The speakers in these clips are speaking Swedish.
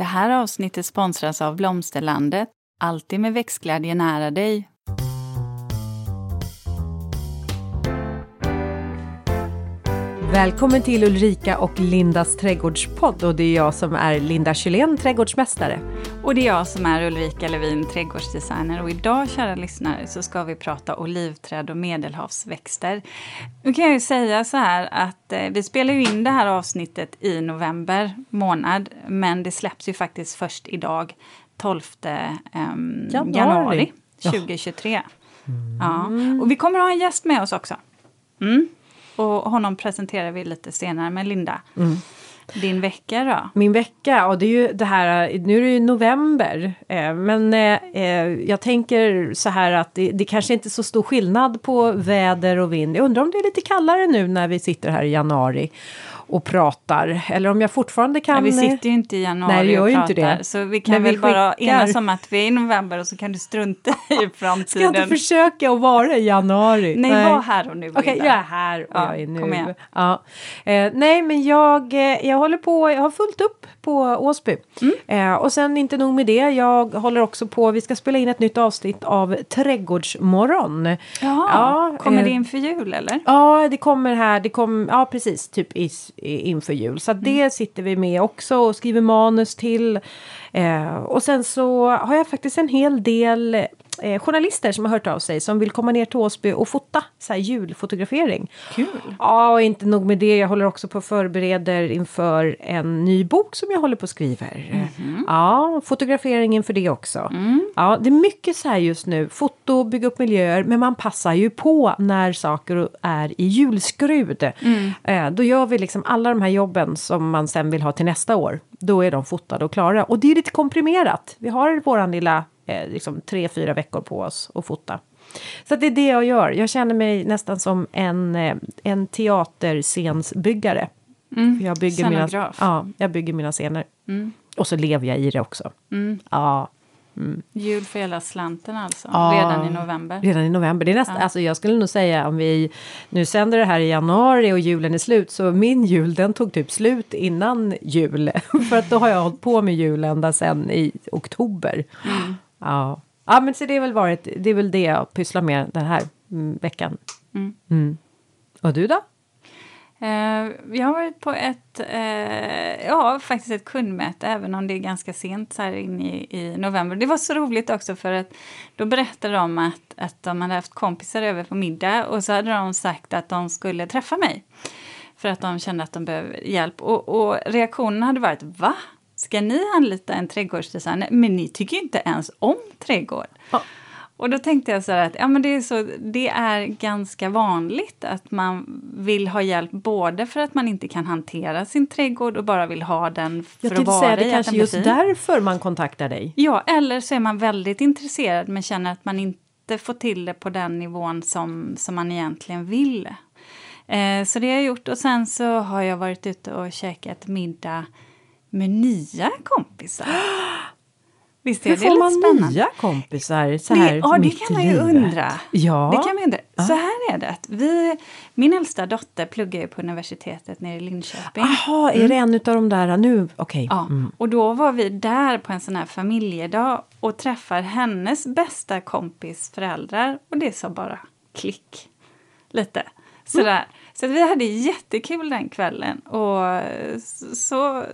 Det här avsnittet sponsras av Blomsterlandet. Alltid med växtglädje nära dig. Välkommen till Ulrika och Lindas trädgårdspodd och det är jag som är Linda Kylén, trädgårdsmästare. Och det är jag som är Ulrika Levin, trädgårdsdesigner. Och idag, kära lyssnare, så ska vi prata olivträd och medelhavsväxter. Nu kan jag ju säga så här att eh, vi spelar ju in det här avsnittet i november månad, men det släpps ju faktiskt först idag, 12 eh, januari. januari 2023. Ja. Mm. ja. Och vi kommer att ha en gäst med oss också. Mm. Och honom presenterar vi lite senare. Men Linda, mm. din vecka då? Min vecka, och det är ju det här, nu är det ju november. Eh, men eh, eh, jag tänker så här att det, det kanske inte är så stor skillnad på väder och vind. Jag undrar om det är lite kallare nu när vi sitter här i januari och pratar. Eller om jag fortfarande kan... Nej, vi sitter ju inte i januari Nej, och pratar. Inte det. Så vi kan väl vi bara enas om att vi är i november och så kan du strunta i framtiden. Ska jag inte försöka att vara i januari? Nej, Nej. var här och nu. Okej, okay, jag är här och ja, jag är nu. Ja. Eh, nej, men jag, eh, jag håller på, jag har fullt upp på Åsby. Mm. Eh, och sen inte nog med det, jag håller också på, vi ska spela in ett nytt avsnitt av Trädgårdsmorgon. Jaha, ja, kommer eh, det inför jul eller? Ja, det kommer här, det kommer, ja precis, typ i, inför jul. Så mm. det sitter vi med också och skriver manus till. Eh, och sen så har jag faktiskt en hel del eh, journalister som har hört av sig som vill komma ner till Åsby och fota så här julfotografering. Kul! Ja, och inte nog med det. Jag håller också på och förbereder inför en ny bok som jag håller på och skriver. Mm -hmm. Ja, fotografering inför det också. Mm. Ja, det är mycket så här just nu. Foto, bygga upp miljöer, men man passar ju på när saker är i julskrud. Mm. Eh, då gör vi liksom alla de här jobben som man sen vill ha till nästa år. Då är de fotade och klara. Och det är lite komprimerat. Vi har våran lilla eh, liksom tre, fyra veckor på oss att fota. Så det är det jag gör. Jag känner mig nästan som en, eh, en teaterscensbyggare. Mm. Jag, bygger mina, ja, jag bygger mina scener. Mm. Och så lever jag i det också. Mm. Ja. Mm. Jul för hela slanten alltså, ja, redan i november. Redan i november. Det är nästan, ja. alltså jag skulle nog säga om vi nu sänder det här i januari och julen är slut så min jul den tog typ slut innan jul. för att då har jag hållit på med jul ända sedan i oktober. Mm. Ja. ja, men så det är väl varit, det är väl det jag pysslar med den här mm, veckan. Mm. Mm. Och du då? Uh, jag har varit på ett, uh, ja faktiskt ett kundmöte även om det är ganska sent så här in i, i november. Det var så roligt också för att då berättade de att, att de hade haft kompisar över på middag och så hade de sagt att de skulle träffa mig. För att de kände att de behöver hjälp och, och reaktionen hade varit va? Ska ni anlita en trädgårdsdesigner? Men ni tycker inte ens om trädgård. Ja. Och då tänkte jag så att ja, men det, är så, det är ganska vanligt att man vill ha hjälp både för att man inte kan hantera sin trädgård och bara vill ha den för jag att vara säga, det är kanske just därför man kontaktar dig. Ja, eller så är man väldigt intresserad men känner att man inte får till det på den nivån som, som man egentligen vill. Eh, så det har jag gjort och sen så har jag varit ute och käkat middag med nya kompisar. Visst är Hur det får man spännande? nya kompisar så här det, Ja, det kan man ju undra. Ja. Det kan man undra. Så här är det. Vi, min äldsta dotter pluggar ju på universitetet nere i Linköping. Jaha, är det mm. en av de där nu? Okej. Okay. Ja, mm. och då var vi där på en sån här familjedag och träffar hennes bästa kompis föräldrar och det sa bara klick. Lite. Sådär. Mm. Så vi hade jättekul den kvällen och så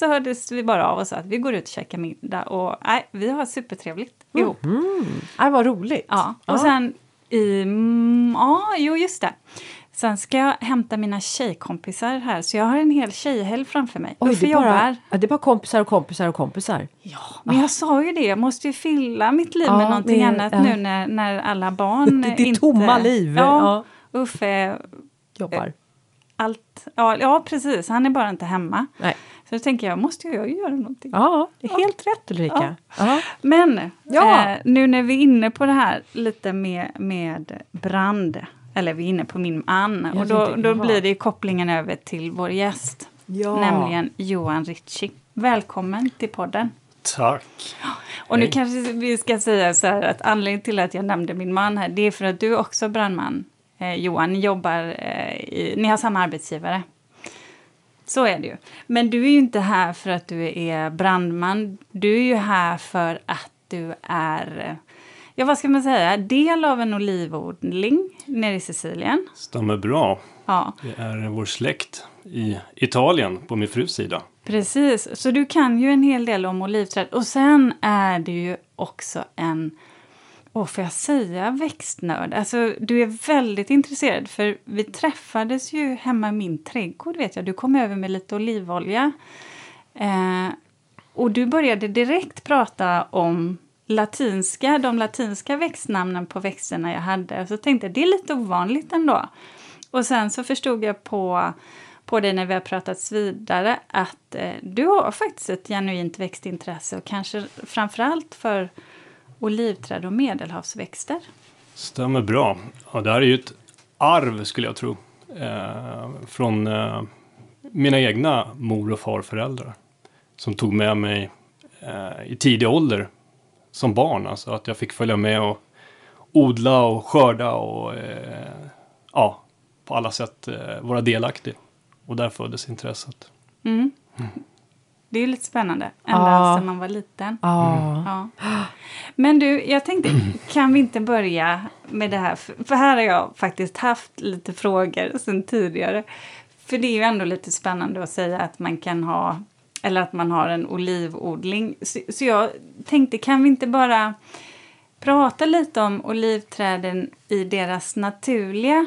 så hördes vi bara av och sa att vi går ut och käkar middag och nej, vi har supertrevligt mm. ihop. Mm. Aj, vad roligt! Ja, och ja. sen i... Ja, jo just det. Sen ska jag hämta mina tjejkompisar här, så jag har en hel tjejhelg framför mig. Oj, det, är bara, ja, det är bara kompisar och kompisar och kompisar? Ja, men ah. jag sa ju det, jag måste ju fylla mitt liv ja, med någonting med, annat ja. nu när, när alla barn det, det inte... tomma liv! Ja, ja. Uffe... Jobbar. Allt, ja, ja, precis. Han är bara inte hemma. Nej. Så då tänker jag, måste jag göra någonting? Ja, det är helt ja. rätt Ulrika. Ja. Men ja. Eh, nu när vi är inne på det här lite med, med brand, eller vi är inne på min man, och då, då blir det kopplingen över till vår gäst, ja. nämligen Johan Ritchie. Välkommen till podden. Tack. Och nu kanske vi ska säga så här att anledningen till att jag nämnde min man här, det är för att du är också brandman. Eh, Johan, jobbar, eh, i, ni har samma arbetsgivare. Så är det ju. Men du är ju inte här för att du är brandman. Du är ju här för att du är, ja vad ska man säga, del av en olivodling nere i Sicilien. Stämmer bra. Ja, Det är vår släkt i Italien på min frus sida. precis. Så du kan ju en hel del om olivträd. Och sen är du ju också en, åh får jag säga växtnörd? Alltså du är väldigt intresserad för vi träffades ju hemma i min trädgård vet jag. Du kom över med lite olivolja. Eh, och du började direkt prata om latinska, de latinska växtnamnen på växterna jag hade. Och så tänkte jag, det är lite ovanligt ändå. Och sen så förstod jag på, på dig när vi har pratats vidare att eh, du har faktiskt ett genuint växtintresse och kanske framförallt för olivträd och medelhavsväxter. Stämmer bra. Ja, det här är ju ett arv skulle jag tro. Eh, från eh, mina egna mor och farföräldrar. Som tog med mig eh, i tidig ålder som barn. Alltså att jag fick följa med och odla och skörda och eh, ja, på alla sätt eh, vara delaktig. Och där föddes intresset. Mm. Det är lite spännande, ända Ja. sedan man var liten. Ja. Ja. Men du, jag tänkte, kan vi inte börja med det här? För för här har jag faktiskt haft lite frågor sedan tidigare. För det är ju ändå lite spännande att säga att man kan ha, eller att man har en olivodling. Så, så jag tänkte, kan vi inte bara prata lite om olivträden i deras naturliga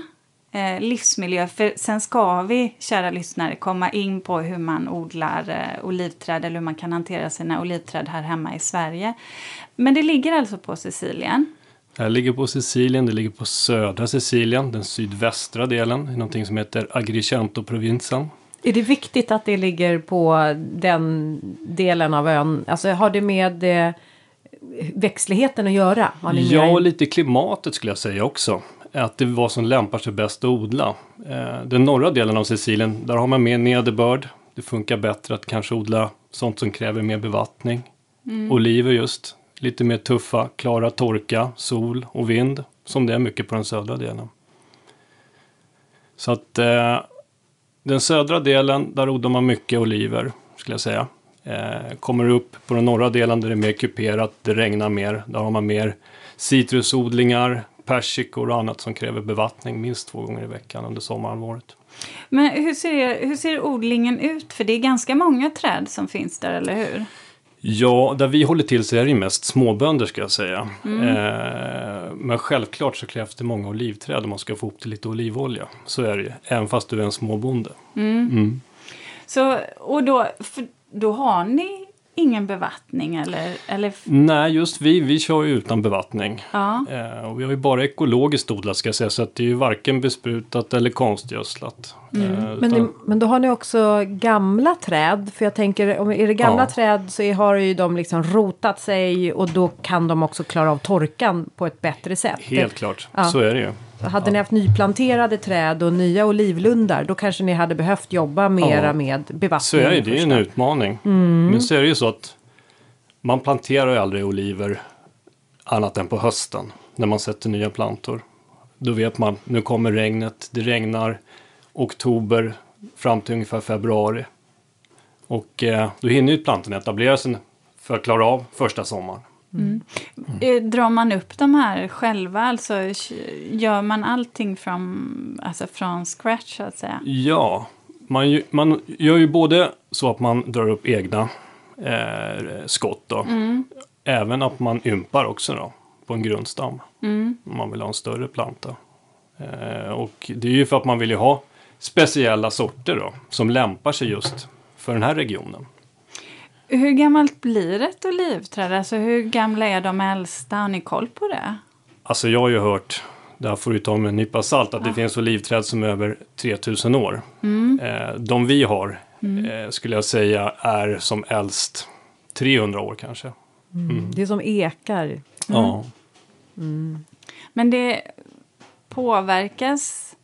eh, livsmiljö. För sen ska vi, kära lyssnare, komma in på hur man odlar eh, olivträd eller hur man kan hantera sina olivträd här hemma i Sverige. Men det ligger alltså på Sicilien. Det ligger på Sicilien, det ligger på södra Sicilien, den sydvästra delen, i någonting som heter Agrigento-provinsen. Är det viktigt att det ligger på den delen av ön? Alltså har det med eh, växtligheten att göra? Ja, och lite klimatet skulle jag säga också. Att det var som lämpar sig bäst att odla. Eh, den norra delen av Sicilien, där har man mer nederbörd. Det funkar bättre att kanske odla sånt som kräver mer bevattning. Oliver just, lite mer tuffa, klara torka, sol och vind. Som det är mycket på den södra delen. Så att eh, den södra delen, där odlar man mycket oliver, skulle jag säga. Eh, kommer upp på den norra delen där det är mer kuperat, det regnar mer. Där har man mer citrusodlingar, persikor och annat som kräver bevattning minst två gånger i veckan under sommarhalvåret. Men hur ser, hur ser odlingen ut? För det är ganska många träd som finns där, eller hur? Ja, där vi håller till så är det ju mest småbönder ska jag säga. Eh, men självklart så krävs det många olivträd om man ska få ihop till lite olivolja. Så är det ju, även fast du är en småbonde. Mm. Så, och då, då har ni ingen bevattning, eller? eller Nej, just vi, vi kör ju utan bevattning. ja. Eh, och vi har ju bara ekologiskt odlat ska jag säga, så att det är ju varken besprutat eller konstgödslat. Eh, Men, utan- det, men då har ni också gamla träd. För jag tänker, om är det gamla Ja. träd så är, har ju de liksom rotat sig och då kan de också klara av torkan på ett bättre sätt. Helt klart, Ja. så är det ju. Hade ni haft nyplanterade träd och nya olivlundar då kanske ni hade behövt jobba mera Ja. med bevattning. Så är det, det är en utmaning. Men så är det ju så att man planterar ju aldrig oliver annat än på hösten när man sätter nya plantor. Då vet man, nu kommer regnet, det regnar oktober fram till ungefär februari. Och eh, då hinner ju plantorna etablera sig för att klara av första sommaren. Eh, Drar man upp de här själva? Alltså gör man allting från, alltså från scratch så att säga? Ja, man, ju- man gör ju både så att man drar upp egna eh, skott då. Även att man ympar också då, på en grundstam. Om man vill ha en större planta. Eh, och det är ju för att man vill ju ha speciella sorter då, som lämpar sig just för den här regionen. Hur gammalt blir ett olivträd? Alltså hur gamla är de äldsta? Har ni koll på det? Alltså jag har ju hört, det här får du ta med en nypa salt, att det finns olivträd som är över 3000 år. Eh, de vi har, eh, skulle jag säga, är som äldst 300 år kanske. Det är som ekar. Ja. Men det påverkas...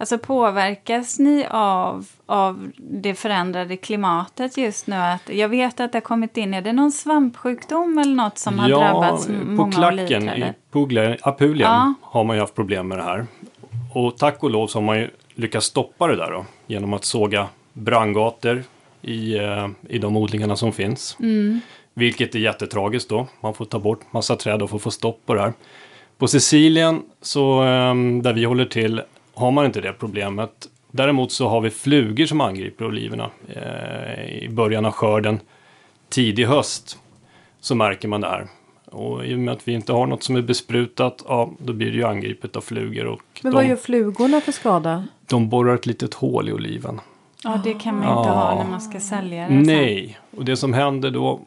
Alltså påverkas ni av, av det förändrade klimatet just nu? Att, jag vet att det har kommit in, är det någon svampsjukdom eller något som har drabbats på många klacken i? Puglia, Apulia Ja. har man ju haft problem med det här. Och tack och lov så har man ju lyckats stoppa det där då, genom att såga brandgator i, eh, i de odlingarna som finns. Vilket är jättetragiskt då. Man får ta bort massa träd och får få stopp på det här. På Sicilien, så, eh, där vi håller till, har man inte det problemet. Däremot så har vi flugor som angriper oliverna eh, i början av skörden. Tidig höst så märker man det här. Och i och med att vi inte har något som är besprutat, ja, då blir det ju angripet av flugor. Och Men de, vad gör flugorna för skada? de borrar ett litet hål i oliven. Ja, det kan man inte ha när man ska sälja det. sen. Nej, och det som händer då,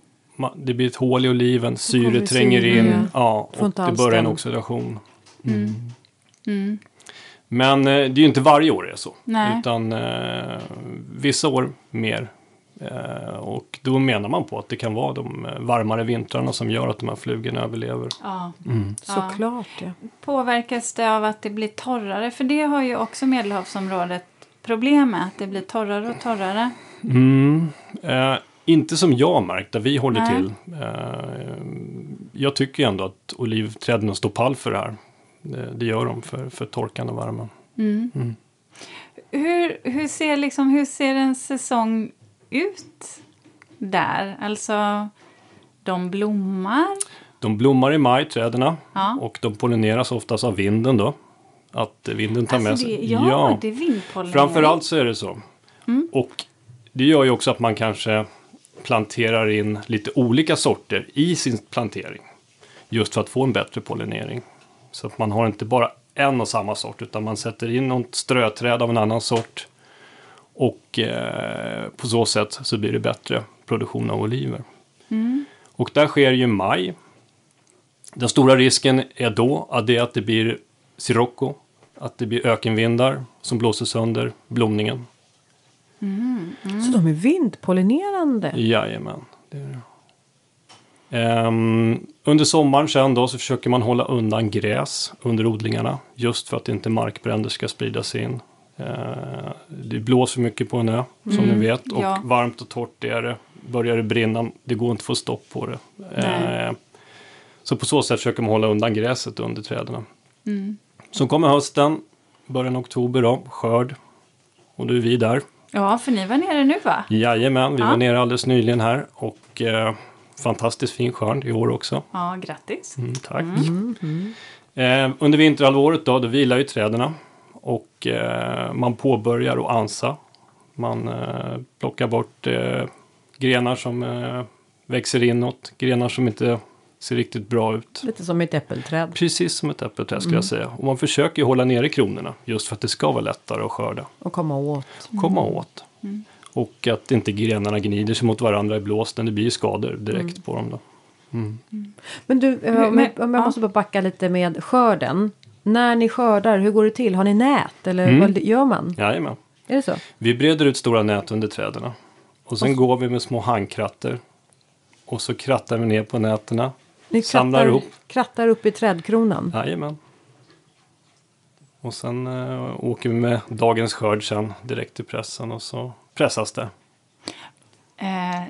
det blir ett hål i oliven, syre tränger syre, in, ja. och det börjar en den. oxidation. Mm. Men eh, det är ju inte varje år det är så, Nej. utan eh, vissa år mer. Eh, och då menar man på att det kan vara de eh, varmare vintrarna som gör att de här flugorna överlever. Ja. Såklart ja. Påverkas det av att det blir torrare? För det har ju också Medelhavsområdet problem med. Att det blir torrare och torrare. Mm. Eh, inte som jag har märkt, där vi håller Nej. till. Eh, jag tycker ändå att olivträden står pall för det här. Det, det gör de för, för torkan och värmen. Hur, hur, ser liksom, hur ser en säsong ut där? Alltså, de blommar. De blommar i maj, träden, Ja. och de pollineras oftast av vinden då. Att vinden tar med Alltså sig. det, ja, det är vindpollinering. Framförallt så är det så. Och det gör ju också att man kanske planterar in lite olika sorter i sin plantering. Just för att få en bättre pollinering. Så att man har inte bara en och samma sort utan man sätter in något ströträd av en annan sort. Och eh, på så sätt så blir det bättre produktion av oliver. Och där sker ju maj. Den stora risken är då att det, att det blir sirocco, att det blir ökenvindar som blåser sönder blomningen. Så de är vindpollinerande? Jajamän. Det är det. Ehm, under sommaren sen då så försöker man hålla undan gräs under odlingarna. Just för att inte markbränder ska sprida sig in. Ehm, det blåser mycket på en ö som ni vet. Och ja. varmt och torrt är det. Börjar det brinna, det går inte att få stopp på det. Ehm, så på så sätt försöker man hålla undan gräset under träden. Så kommer hösten, början av oktober då, skörd. Och då är vi där. Ja, för ni var nere nu va? Jajamän, vi Ja. var nere alldeles nyligen här och eh, fantastiskt fin skörd i år också. Ja, grattis. Mm, tack. Eh, under vinterhalvåret då, då vilar ju träden och eh, man påbörjar att ansa. Man eh, plockar bort eh, grenar som eh, växer inåt, grenar som inte ser riktigt bra ut. Lite som ett äppelträd. Precis som ett äppelträd skulle jag säga. Och man försöker ju hålla nere kronorna just för att det ska vara lättare att skörda. Och komma åt. komma åt. Och att inte grenarna gnider sig mot varandra i blåsten. Det blir ju skador direkt på dem då. Men du, eh, om, men- jag, om jag ja. måste bara backa lite med skörden. När ni skördar, hur går det till? Har ni nät eller Mm. vad gör man? Jajamän. Är det så? Vi breder ut stora nät under träden. Och sen går vi med små handkratter. Och så krattar vi ner på nätena. Ni Samlar krattar, ihop. krattar upp i trädkronan? Jajamän. Och sen eh, åker vi med dagens skörd sen direkt till pressen och så pressas det. Eh,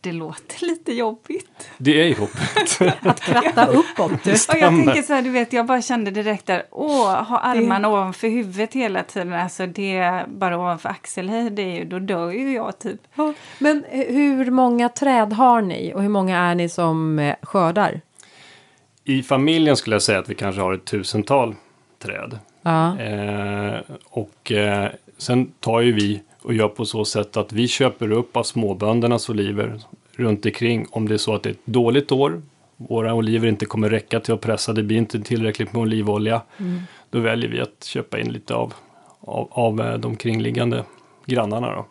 det låter lite jobbigt. Det är jobbigt. Att kratta uppåt? Du. Och jag tänker så här, du vet, jag bara kände direkt där, åh, ha armarna ovanför huvudet hela tiden, alltså det är bara ovanför axelhöjd, det är ju, då dör ju jag typ. Ja, Men eh, hur många träd har ni och hur många är ni som eh, skördar? I familjen skulle jag säga att vi kanske har ett tusental träd. Ja. Eh, och eh, sen tar ju vi och gör på så sätt att vi köper upp av småböndernas oliver runt omkring om det är så att det är ett dåligt år. Våra oliver inte kommer räcka till att pressa, det blir inte tillräckligt med olivolja. Då väljer vi att köpa in lite av, av, av eh, de kringliggande grannarna. Då.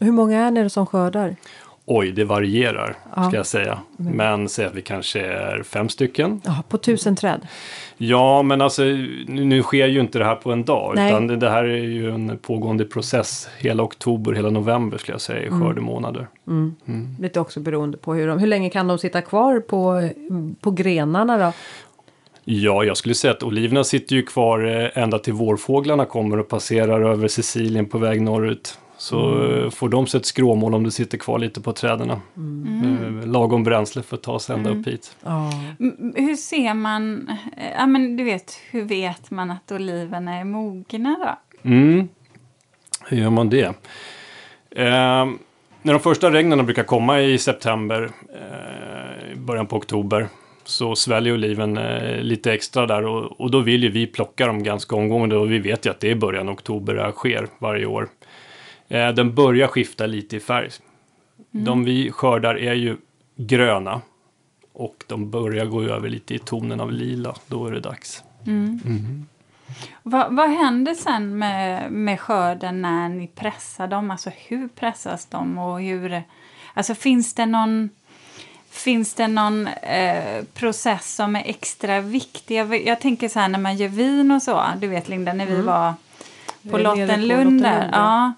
Hur många är ni som skördar? Oj, det varierar Ja. ska jag säga. Men säg att vi kanske är fem stycken. Ja, på tusen träd. Ja, men alltså nu, sker ju inte det här på en dag. Nej. Utan det, här är ju en pågående process hela oktober, hela november skulle jag säga, i skördemånader. Lite också beroende på hur de, hur länge kan de sitta kvar på, på grenarna då? Ja, jag skulle säga att oliverna sitter ju kvar eh, ända till vårfåglarna kommer och passerar över Sicilien på väg norrut. Så eh, får de sig ett skråmål om det sitter kvar lite på träden. Eh, Lagom bränsle för att ta sig ända upp hit. Ja. M- Hur ser man, eh, ja men du vet, hur vet man att oliverna är mogna då? Mm. Hur gör man det? Eh, när de första regnen brukar komma i september, eh, början på oktober, så sväljer oliven eh, lite extra där och, och, då vill ju vi plocka dem ganska omgående och vi vet ju att det är början av oktober det här sker varje år. Eh, den börjar skifta lite i färg. Mm. De vi skördar är ju gröna och de börjar gå över lite i tonen av lila. Då är det dags. Mm. Mm. Vad, vad händer sen med, med skörden när ni pressar dem? Alltså hur pressas de och hur... Alltså finns det någon... Finns det någon eh, process som är extra viktig? Jag, jag, tänker så här när man gör vin och så. Du vet Linda, när vi mm. var på Lottenlund där. Ja,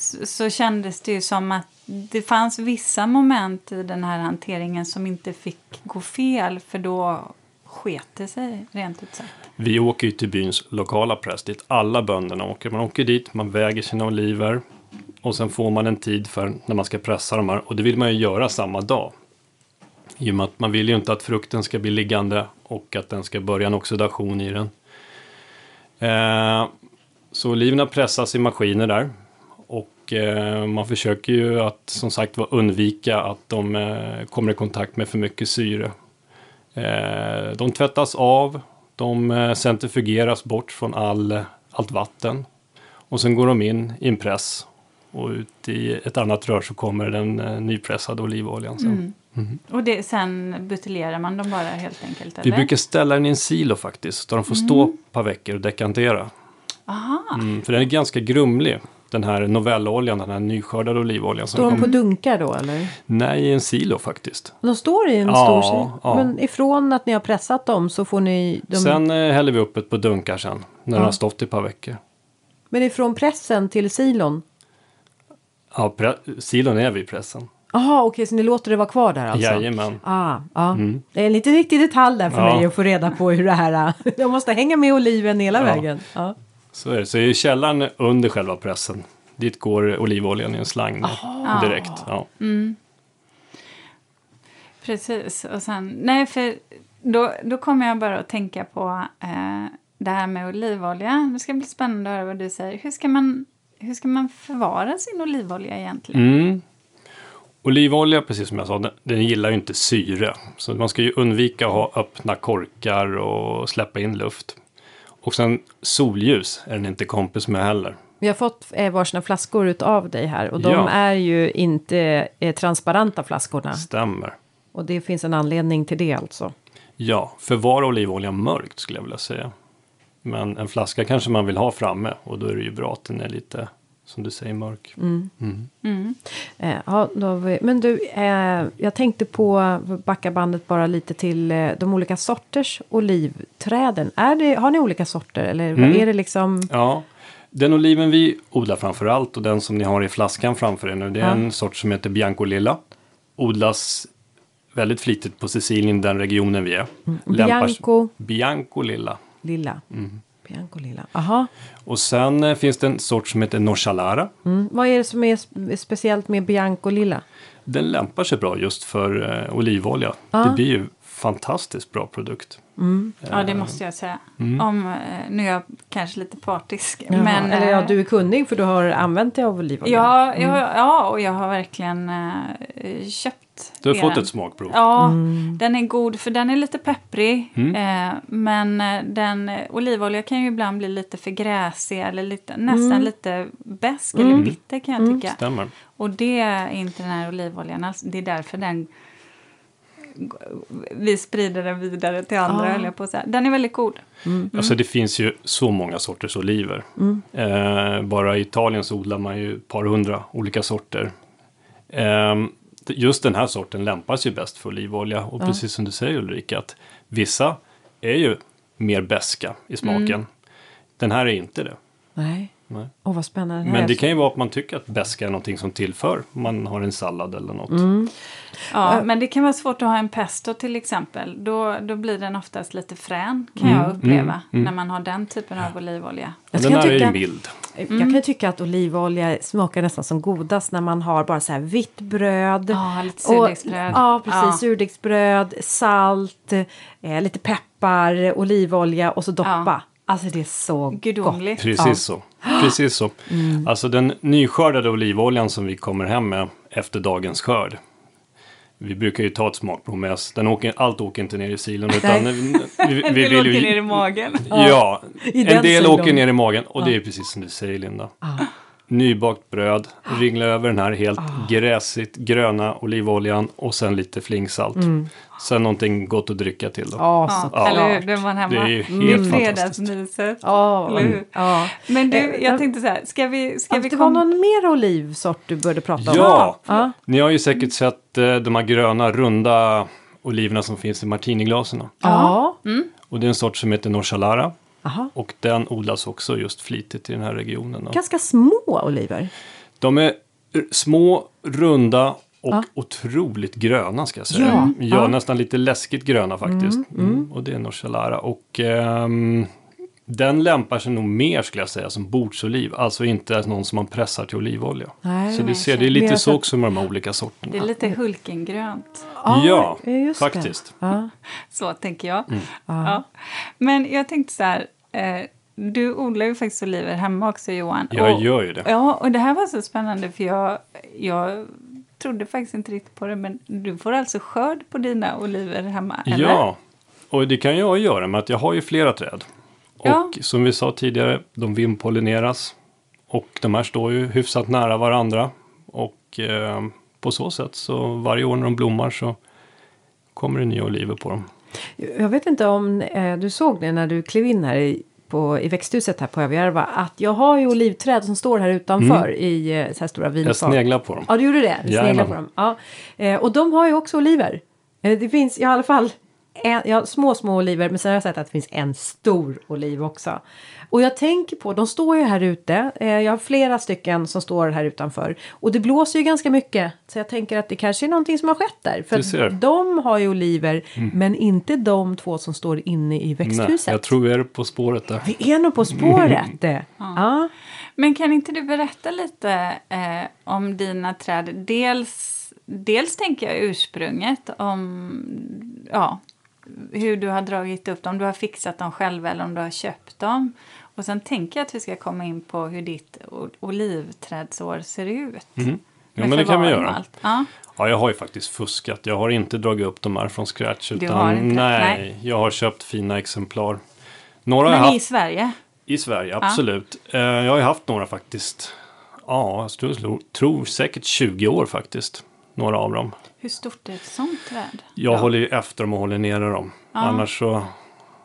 så, så kändes det ju som att det fanns vissa moment i den här hanteringen som inte fick gå fel för då sket det sig rent ut sagt. Vi åker ju till byns lokala press dit alla bönderna åker. Man åker dit, man väger sina oliver och sen får man en tid för när man ska pressa de här och det vill man ju göra samma dag. I och med att man vill ju inte att frukten ska bli liggande och att den ska börja en oxidation i den. Eh, så oliverna pressas i maskiner där och eh, man försöker ju att som sagt var undvika att de eh, kommer i kontakt med för mycket syre. Eh, de tvättas av, de centrifugeras bort från all, allt vatten och sen går de in i en press och ut i ett annat rör så kommer den nypressade olivoljan. Sen. Mm. Mm. Och det, sen buteljerar man dem bara helt enkelt? Eller? Vi brukar ställa den i en silo faktiskt, där de får stå mm. ett par veckor och dekantera. Mm, för den är ganska grumlig den här novelloljan, den här nyskördade olivoljan. Står de på dunkar då eller? Nej, i en silo faktiskt. De står i en ja, stor silo? Ja. Men ifrån att ni har pressat dem så får ni? Dem... Sen eh, häller vi upp ett på dunkar sen. När ja. den har stått i ett par veckor. Men ifrån pressen till silon? Ja, silon är vid pressen. Jaha, okej, okay, så ni låter det vara kvar där alltså? Jajamän. Ah, ah. Mm. Det är en liten viktig detalj där för ja. mig att få reda på hur det här... Jag måste hänga med oliven hela ja. vägen. Ja. Så är det. Så i källaren under själva pressen. Dit går olivoljan i en slang Aha. direkt. Ja. Mm. Precis. Och sen, nej, för då, då kommer jag bara att tänka på eh, det här med olivolja. Det ska bli spännande att höra vad du säger. Hur ska man, hur ska man förvara sin olivolja egentligen? Mm. Olivolja, precis som jag sa, den, den gillar ju inte syre. Så man ska ju undvika att ha öppna korkar och släppa in luft. Och sen solljus är den inte kompis med heller. Vi har fått eh, varsina flaskor av dig här och de ja. är ju inte eh, transparenta flaskorna. Stämmer. Och det finns en anledning till det alltså. Ja, förvara olivoljan mörkt skulle jag vilja säga. Men en flaska kanske man vill ha framme och då är det ju bra att den är lite som du säger mörk. Mm. Mm. Mm. Eh, ja, vi, men du, eh, jag tänkte på backa bandet bara lite till eh, de olika sorters olivträden. Är det, har ni olika sorter eller mm. är det liksom? Ja, den oliven vi odlar framför allt och den som ni har i flaskan framför er nu. Det är ja. en sort som heter Bianco Lilla. Odlas väldigt flitigt på Sicilien, den regionen vi är. Mm. Bianco? Bianco Lilla. Lilla. Mm. Bianco Lilla. Aha. Och sen eh, finns det en sort som heter Norsalara. Mm. Vad är det som är speciellt med Bianco Lilla? Den lämpar sig bra just för eh, olivolja. Ah. Det blir ju fantastiskt bra produkt. Mm. Ja, det måste jag säga. Mm. Om, eh, nu är jag kanske lite partisk. Jaha, men, eller ja, du är kunnig för du har använt dig av olivolja. Ja, mm. ja, ja, och jag har verkligen äh, köpt du har fått ett smakprov. Ja, mm. den är god för den är lite pepprig. Mm. Eh, men den, olivolja kan ju ibland bli lite för gräsig eller lite, nästan mm. lite besk eller bitter kan jag tycka. Stämmer. Och det är inte den här olivoljan alls. Det är därför den vi sprider den vidare till andra, ah. jag på att säga. Den är väldigt god. Mm. Alltså det finns ju så många sorters oliver. Mm. Eh, bara i Italien så odlar man ju ett par hundra olika sorter. Eh, just den här sorten lämpar sig bäst för olivolja. Och ja. precis som du säger Ulrika, att vissa är ju mer beska i smaken. Mm. Den här är inte det. Nej. Nej. Oh, vad spännande. Men det kan ju vara att man tycker att beska är någonting som tillför. Man har en sallad eller något. Mm. Ja, uh, men det kan vara svårt att ha en pesto till exempel. Då, då blir den oftast lite frän kan mm, jag uppleva. Mm, mm. när man har den typen av olivolja. Jag den här tycka, är ju mild. Jag kan mm. tycka att olivolja smakar nästan som godast när man har bara så här vitt bröd. Ja, lite surdegsbröd. ja, precis. Ja. Surdegsbröd, salt, eh, lite peppar, olivolja och så doppa. Ja. Alltså det är så Gudomligt. Precis Ja. så. Precis så. Alltså den nyskördade olivoljan som vi kommer hem med efter dagens skörd. Vi brukar ju ta ett smakprov med oss. Den åker, allt åker inte ner i silen. Utan vi, vi, En vi del åker ner i magen. Ja, I en del silon. åker ner i magen. Och det är precis som du säger Linda. Nybakt bröd, ringla över den här helt gräsigt gröna olivoljan och sen lite flingsalt. Sen någonting gott att dricka till då. Ja, Ja, såklart. eller hur? Var hemma. Det är ju Det är helt fantastiskt. fredagsmyset. Eller hur? ja. Men du, Eh, jag tänkte så här, ska vi, ska vi det var komma... någon mer olivsort du började prata om. Ja, ja. ni har ju säkert sett eh, de här gröna runda oliverna som finns i martiniglasen. Ja. Och det är en sort som heter Norsalara. Aha. Och den odlas också just flitigt i den här regionen. Ganska små oliver. De är små, runda och Ja. otroligt gröna ska jag säga. Ja, Ja, ja. nästan lite läskigt gröna faktiskt. Mm, Och det är Norsalara. Och ehm, den lämpar sig nog mer skulle jag säga som bordsoliv. Alltså inte någon som man pressar till olivolja. Nej. Så det, ser, det är lite så också med de här olika sorterna. Det är lite Hulkengrönt. Ja, just det. faktiskt. Ja. Så tänker jag. Mm. Ja. Men jag tänkte så här, eh, du odlar ju faktiskt oliver hemma också Johan. Jag och, gör ju det. Ja, och det här var så spännande för jag, jag trodde faktiskt inte riktigt på det, men du får alltså skörd på dina oliver hemma, eller? Ja, och det kan jag göra med att jag har ju flera träd. Och Ja. som vi sa tidigare, de vimpollineras. Och de här står ju hyfsat nära varandra. Och eh, på så sätt så varje år när de blommar så kommer det nya oliver på dem. Jag vet inte om eh, du såg det när du klev in här i, på, i växthuset här på Överjärva. Att jag har ju olivträd som står här utanför i eh, så här stora vinfat. Jag sneglar på dem. Ja, du gjorde det? Du på dem. Ja. Eh, och de har ju också oliver. Eh, det finns i alla fall en, ja, små, små oliver. Men sen har jag sett att det finns en stor oliv också. Och jag tänker på, de står ju här ute. Eh, jag har flera stycken som står här utanför. Och det blåser ju ganska mycket. Så jag tänker att det kanske är någonting som har skett där. För de har ju oliver. Men inte de två som står inne i Nej, växthuset. jag tror vi är på spåret där. Vi är nog på spåret. eh. ja. Men kan inte du berätta lite eh, om dina träd? Dels, dels tänker jag ursprunget, om ja, hur du har dragit upp dem, om du har fixat dem själv eller om du har köpt dem. Och sen tänker jag att vi ska komma in på hur ditt olivträdsår ser ut. Mm. Ja, men det kan vi göra. Ja. Ja, jag har ju faktiskt fuskat. Jag har inte dragit upp de här från scratch. Utan, inte? Nej, Nej. jag har köpt fina exemplar. Några har Men haft i Sverige? I Sverige, absolut. Eh, jag har ju haft några faktiskt. Ja, jag tror, tror säkert 20 år faktiskt. Några av dem. Hur stort är ett sånt träd? Jag håller ju efter dem och håller nere dem. Annars så,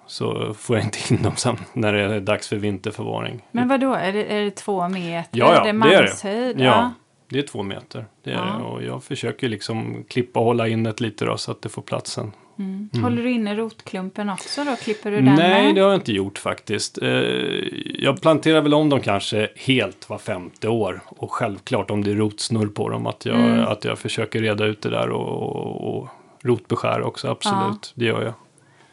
så får jag inte in dem sen när det är dags för vinterförvaring. Men vad då? Är det, är det två meter? ja, ja, är det det är det. Ja, det är två meter. Det är Ja. det. Och jag försöker liksom klippa och hålla in det lite då så att det får plats Mm. Håller du inne rotklumpen också då? Klipper du den Nej, med? det har jag inte gjort faktiskt. Eh, Jag planterar väl om dem kanske helt var femte år. Och självklart om det är rotsnurr på dem att jag, Mm. att jag försöker reda ut det där och, och, och rotbeskär också, absolut. Det gör jag.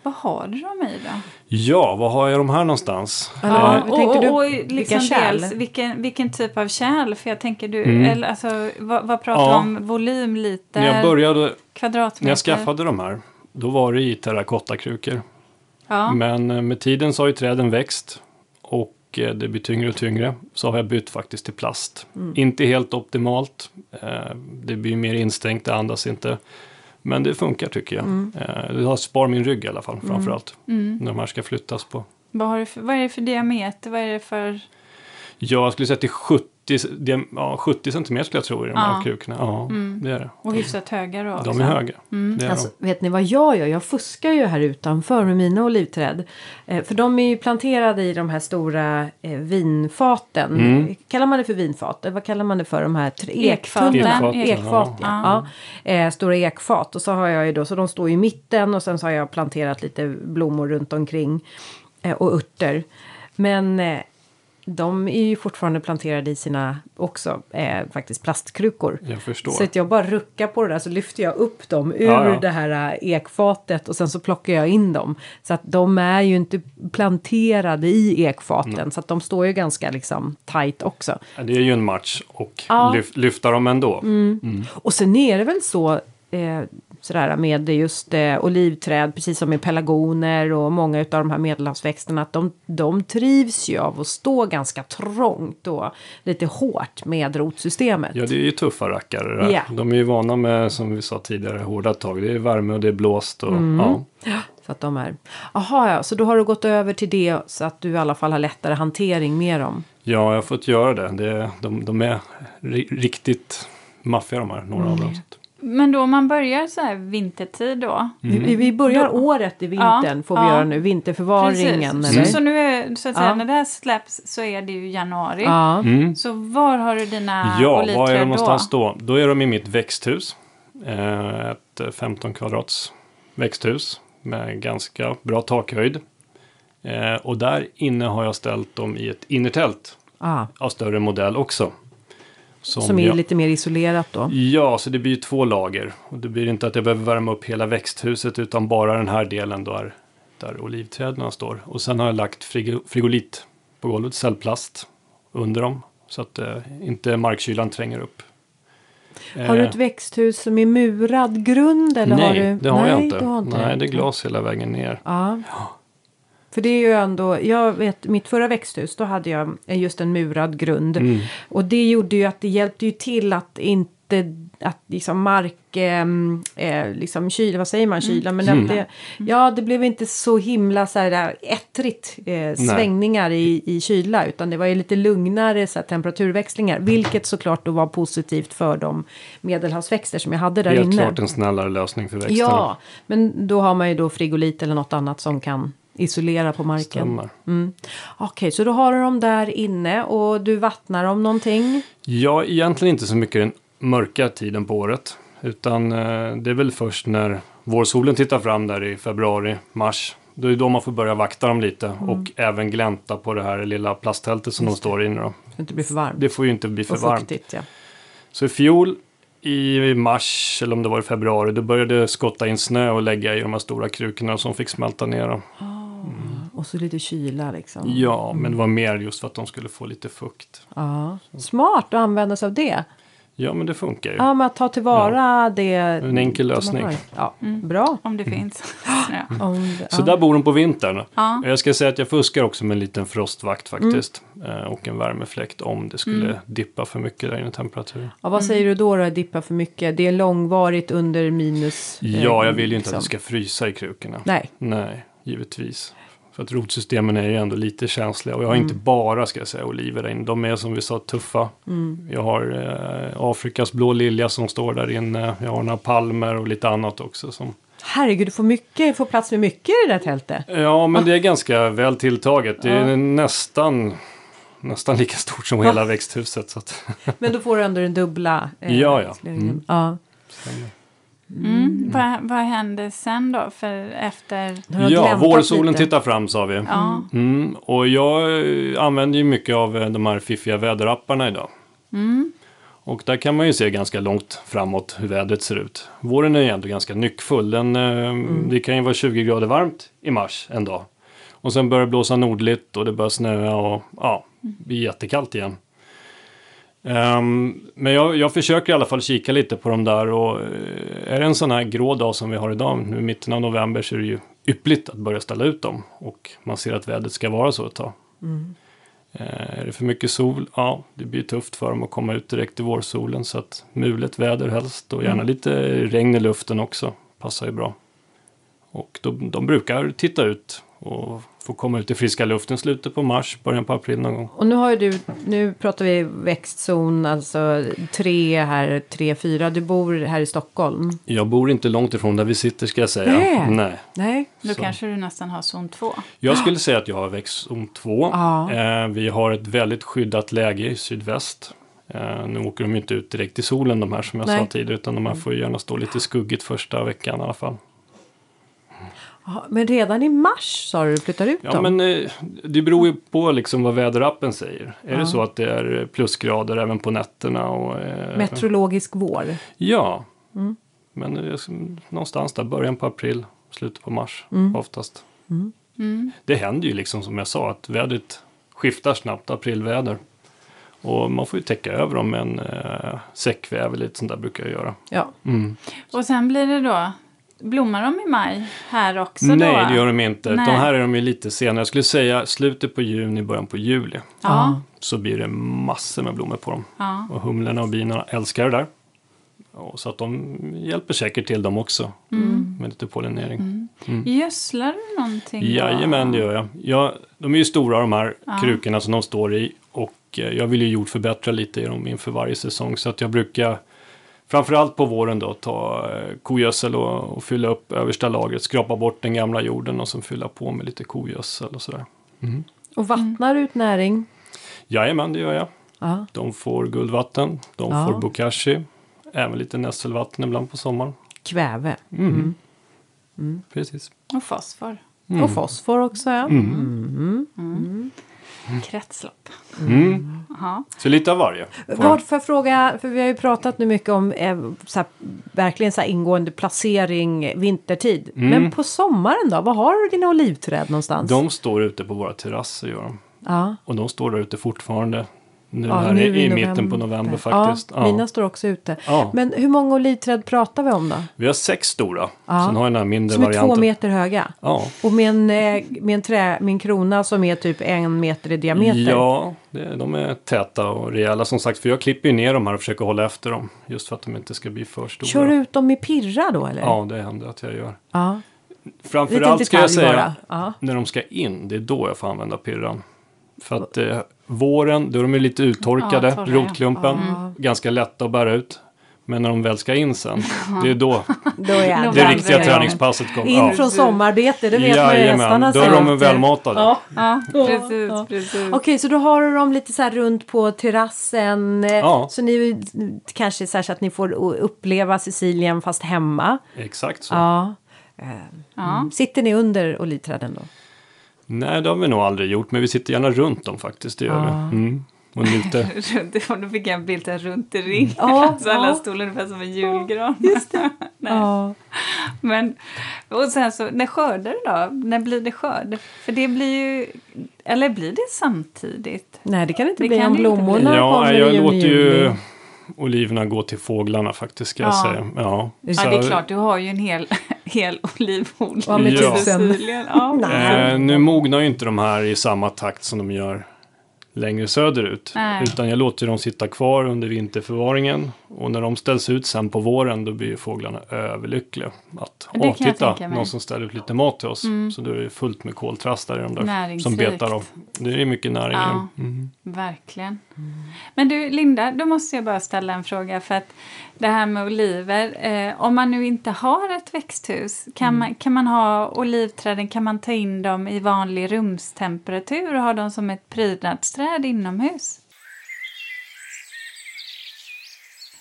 Vad har du dem i då? Ja, vad har jag de här någonstans? Ja, Eh, och, och, och Vilka liksom kärl? dels, vilken, vilken typ av kärl? För jag tänker du, Mm. eller alltså, vad, vad pratar Ja. om? Volym, liter, när jag började, kvadratmeter? när jag skaffade de här, då var det i terrakottakrukor. Ja. Men eh, med tiden så har ju träden växt och eh, det blir tyngre och tyngre. Så har jag bytt faktiskt till plast. Mm. Inte helt optimalt. Eh, Det blir mer instängt, det andas inte. Men det funkar tycker jag. Mm. Det spar min rygg i alla fall framförallt. När de här ska flyttas på. Vad, för, vad är det för diameter? Vad är det för... Ja, jag skulle säga till 70, det- ja, 70 centimeter skulle jag tro i de Ja. här krukorna. Ja, det är det. Och hyfsat höga då? De är höga. Det är Alltså, de. vet ni vad jag gör? Jag fuskar ju här utanför med mina olivträd. Eh, för de är ju planterade i de här stora eh, vinfaten. Mm. Kallar man det för vinfat? Eller vad kallar man det för? De här Ekfaten. Ekfat, Ekfat, ja. ja. Eh, stora ekfat. Och så har jag ju då, så de står i mitten och sen så har jag planterat lite blommor runt omkring. Eh, och örter. Men eh, de är ju fortfarande planterade i sina också eh, faktiskt plastkrukor. Jag förstår. Så att jag bara ruckar på det där så lyfter jag upp dem ur Ja, ja. det här äh, ekfatet och sen så plockar jag in dem. Så att de är ju inte planterade i ekfaten Mm. så att de står ju ganska liksom tight också. Ja, Det är ju en match och lyf, lyfta dem ändå. Och sen är det väl så eh, sådär med just eh, olivträd, precis som med pelargoner och många av de här medelhavsväxterna, att de, de trivs ju av att stå ganska trångt och lite hårt med rotsystemet. Ja, det är ju tuffa rackare. Ja. De är ju vana med, som vi sa tidigare, hårda tag. Det är värme och det är blåst. Och, ja. Så att de är... Jaha, ja, så då har du gått över till det så att du i alla fall har lättare hantering med dem. ja, jag har fått göra det. det de, de är ri- riktigt maffiga de här, några av dem. Men då om man börjar så här vintertid då? Vi, vi börjar året i vintern Ja, får vi ja. göra nu, vinterförvaringen. Precis. Eller? Så, så nu är, så att säga, Ja. när det här släpps så är det ju januari. Ja. Mm. Så var har du dina Ja, var är de då? någonstans då? Då är de i mitt växthus. Eh, Ett eh, 15 kvadrats växthus med ganska bra takhöjd. Eh, Och där inne har jag ställt dem i ett innertält Ah, av större modell också. Som är jag- lite mer isolerat då. Ja, så det blir ju två lager. Och det blir inte att jag behöver värma upp hela växthuset utan bara den här delen där, där olivträden står. Och sen har jag lagt frigo, frigolit på golvet, cellplast, under dem. Så att eh, inte markkylan tränger upp. Har du Eh, ett växthus som är murad grund? Eller Nej, har du... det har Nej, jag inte. har inte. Nej, det är glas hela vägen ner. Ja. För det är ju ändå, jag vet mitt förra växthus, då hade jag just en murad grund. Mm. Och det gjorde ju att det hjälpte ju till att inte, att liksom mark, eh, eh, liksom kyla, vad säger man, kyla, men Mm. att det, ja det blev inte så himla så här där ettrigt eh, svängningar i, i kyla, utan det var ju lite lugnare så här, temperaturväxlingar, vilket såklart då var positivt för de medelhavsväxter som jag hade där Helt inne. klart en snällare lösning för växterna. Ja, men då har man ju då frigolit eller något annat som kan isolera på marken. Mm. Okej, så då har du dem där inne och du vattnar dem någonting. Ja, egentligen inte så mycket den mörka tiden på året. Utan eh, det är väl först när vårsolen tittar fram där i februari, mars. Då är det då man får börja vakta dem lite Mm. och även glänta på det här lilla plasttältet som de står inne. Då. Så det inte blir för varmt. Det får ju inte bli för och varmt. fuktigt, ja. Så i fjol i mars, eller om det var i februari, då började skotta in snö och lägga i de här stora krukorna som fick smälta ner. Dem. Och så lite kyla liksom. Ja, men det var mer just för att de skulle få lite fukt. Ja. Smart att använda sig av det. Ja, men det funkar ju. Ja, men att ta tillvara det. En enkel lösning. Ja, bra. Om det finns snö. Om det, Så ja. där bor de på vintern. Ja. Jag ska säga att jag fuskar också med en liten frostvakt faktiskt. Eh, Och en värmefläkt om det skulle dippa för mycket där inne i temperatur. ja, vad säger du då, då dippar för mycket? Det är långvarigt under minus. eh, Ja, jag vill ju inte liksom. att det ska frysa i krukorna. Nej. Nej, givetvis. För att rotsystemen är ju ändå lite känsliga. Och jag har inte bara, ska jag säga, oliver inne. De är som vi sa tuffa. Jag har eh, Afrikas blå lilja som står där inne. Jag har några palmer och lite annat också. Som... Herregud, du får, mycket, får plats med mycket i det där tältet. Ja, men det är ganska väl tilltaget. Det är nästan, nästan lika stort som hela växthuset. Så att... Men då får du ändå den dubbla. eh, Ja, ja. Mm. ja. Mm. Vad, vad händer sen då? För efter... Ja, vårsolen lite. tittar fram sa vi. Ja. Mm, och jag eh, använder ju mycket av eh, de här fiffiga väderapparna idag. Mm. Och där kan man ju se ganska långt framåt hur vädret ser ut. Våren är ju ändå ganska nyckfull. Den, eh, Det kan ju vara 20 grader varmt i mars en dag. Och sen börjar det blåsa nordligt och det börjar snöa och ja, det blir jättekallt igen. Ehm, men jag, jag försöker i alla fall kika lite på de där och eh, är det en sån här grå dag som vi har idag, nu i mitten av november, så är det ju yppligt att börja ställa ut dem. Och man ser att vädret ska vara så ett tag. Eh, Är det för mycket sol? Ja, det blir tufft för dem att komma ut direkt i vårsolen. Så att mulet väder helst och gärna lite regn i luften också. Passar ju bra. Och de, de brukar titta ut och få komma ut i friska luften slutet på mars, början på april någon gång. Och nu har ju du, nu pratar vi växtzon, alltså tre här, tre, fyra. Du bor här i Stockholm. Jag bor inte långt ifrån där vi sitter ska jag säga. Nej. Nej. Nej. Då Så. kanske du nästan har zon 2. Jag skulle säga att jag har växtzon 2. Ja. Eh, vi har ett väldigt skyddat läge i sydväst. Eh, nu åker de inte ut direkt i solen de här som jag Nej. sa tidigare. Utan de här får ju gärna stå lite skuggigt första veckan i alla fall. Men redan i mars sa du du flyttar ut Ja dem? men eh, det beror ju på liksom vad väderappen säger. Är Ja. det så att det är plusgrader även på nätterna och... Eh, Meteorologisk vår. Ja. Mm. Men eh, någonstans där, början på april, slutet på mars Mm. oftast. Mm. Det händer ju liksom som jag sa att vädret skiftar snabbt, aprilväder. Och man får ju täcka över dem med en eh, säckväv eller lite sånt där brukar jag göra. Ja. Mm. Och sen blir det då, blommar de i maj här också Nej, då? det gör de inte. Nej. De här är de ju lite senare. Jag skulle säga slutet på juni, början på juli. Ja. Så blir det massor med blommor på dem. ja. Och humlorna och bina älskar det där. Och så att de hjälper säkert till dem också. Mm. Med lite pollinering. Gödslar du någonting? Jajamän, det gör jag. jag. De är ju stora de här krukorna som de står i. Och eh, jag vill ju jordförbättra lite i dem inför varje säsong. Så att jag brukar framförallt på våren då ta eh, kogödsel och, och fylla upp översta lagret. Skrapa bort den gamla jorden och sen fylla på med lite kogödsel och sådär. Och vattnar ut näring. Jajamän, det gör jag. Ja. De får guldvatten, de Ja. får bokashi. Även lite nässelvatten ibland på sommaren. Kväve. Precis. Och fosfor. Mm. Och fosfor också. Ja. Kretslopp. Mm. Jaha. Så lite av varje. Vad för fråga, för vi har ju pratat nu mycket om eh, så här, verkligen så här ingående placering vintertid. Men på sommaren då? Var har du dina olivträd någonstans? De står ute på våra terrasser gör de. ja. Och de står där ute fortfarande. Nu Ja, här nu i, i mitten på november faktiskt. Ja, mina står också ute. Ja. Men hur många olivträd pratar vi om då? Vi har sex stora. Ja. Sen har jag den här mindre Som är varianten. två meter höga. Ja. Och med en, eh, med en, trä, med en krona som är typ en meter i diameter. Ja, det, de är täta och rejäla som sagt. För jag klipper ju ner dem här och försöker hålla efter dem. Just för att de inte ska bli för stora. Kör du ut dem i pirra då eller? Ja, det händer att jag gör. ja. Framförallt ska jag säga. Ja. när de ska in, det är då jag får använda pirran. För att eh, våren, då är de ju lite uttorkade, Ja, torra, ja. rotklumpen. Ganska lätta att bära ut. Men när de väl ska in sen, det är då Då är det riktiga träningspasset kommer. In Ja. från sommarbete, det vet man ju hästarna då är de välmatade. Ja. Ja, precis. ja. precis. Okej, så då har du dem lite så här runt på terrassen. eh, Ja. Så ni kanske så, här så att ni får uppleva Sicilien fast hemma. Exakt så. Ja. Eh, Ja. mm. Sitter ni under olivträden då? Nej, det har vi nog aldrig gjort, men vi sitter gärna runt dem faktiskt. Det gör Ja. vi. Mm. Och njuter. Då fick jag en bild där runt i ring. Ja, alltså alla ja. stolar ungefär som en julgran. Just det. Nej. Ja. Men, och sen så, när skördar du då? När blir det skörd? För det blir ju, eller blir det samtidigt? Nej, det kan inte Det bli kan om det blommorna bli. Ja, kommer jag i låter juni, ju juli. Oliverna gå till fåglarna faktiskt, ska jag Ja. säga. Ja. Ja, det är klart, du har ju en hel, hel olivodling Ja, i. Ja. Eh, nu mognar ju inte de här i samma takt som de gör längre söderut. Nej. Utan jag låter dem sitta kvar under vinterförvaringen. Och när de ställs ut sen på våren då blir ju fåglarna överlyckliga. Att, jag titta, tänka mig." Mm. någon som ställer ut lite mat till oss. Så då är det fullt med koltrastar i de där som betar av. Det är mycket näring i Ja. dem. Mm. Verkligen. Men du, Linda, då måste jag bara ställa en fråga. För att det här med oliver, eh, om man nu inte har ett växthus, kan, man, kan man ha olivträden, kan man ta in dem i vanlig rumstemperatur och ha dem som ett prydnadsträd inomhus?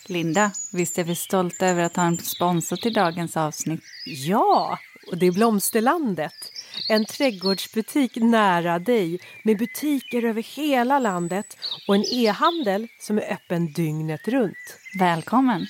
Linda, visst är vi stolta över att ha en sponsor till dagens avsnitt? Ja, och det är Blomsterlandet. En trädgårdsbutik nära dig med butiker över hela landet och en e-handel som är öppen dygnet runt. Välkommen!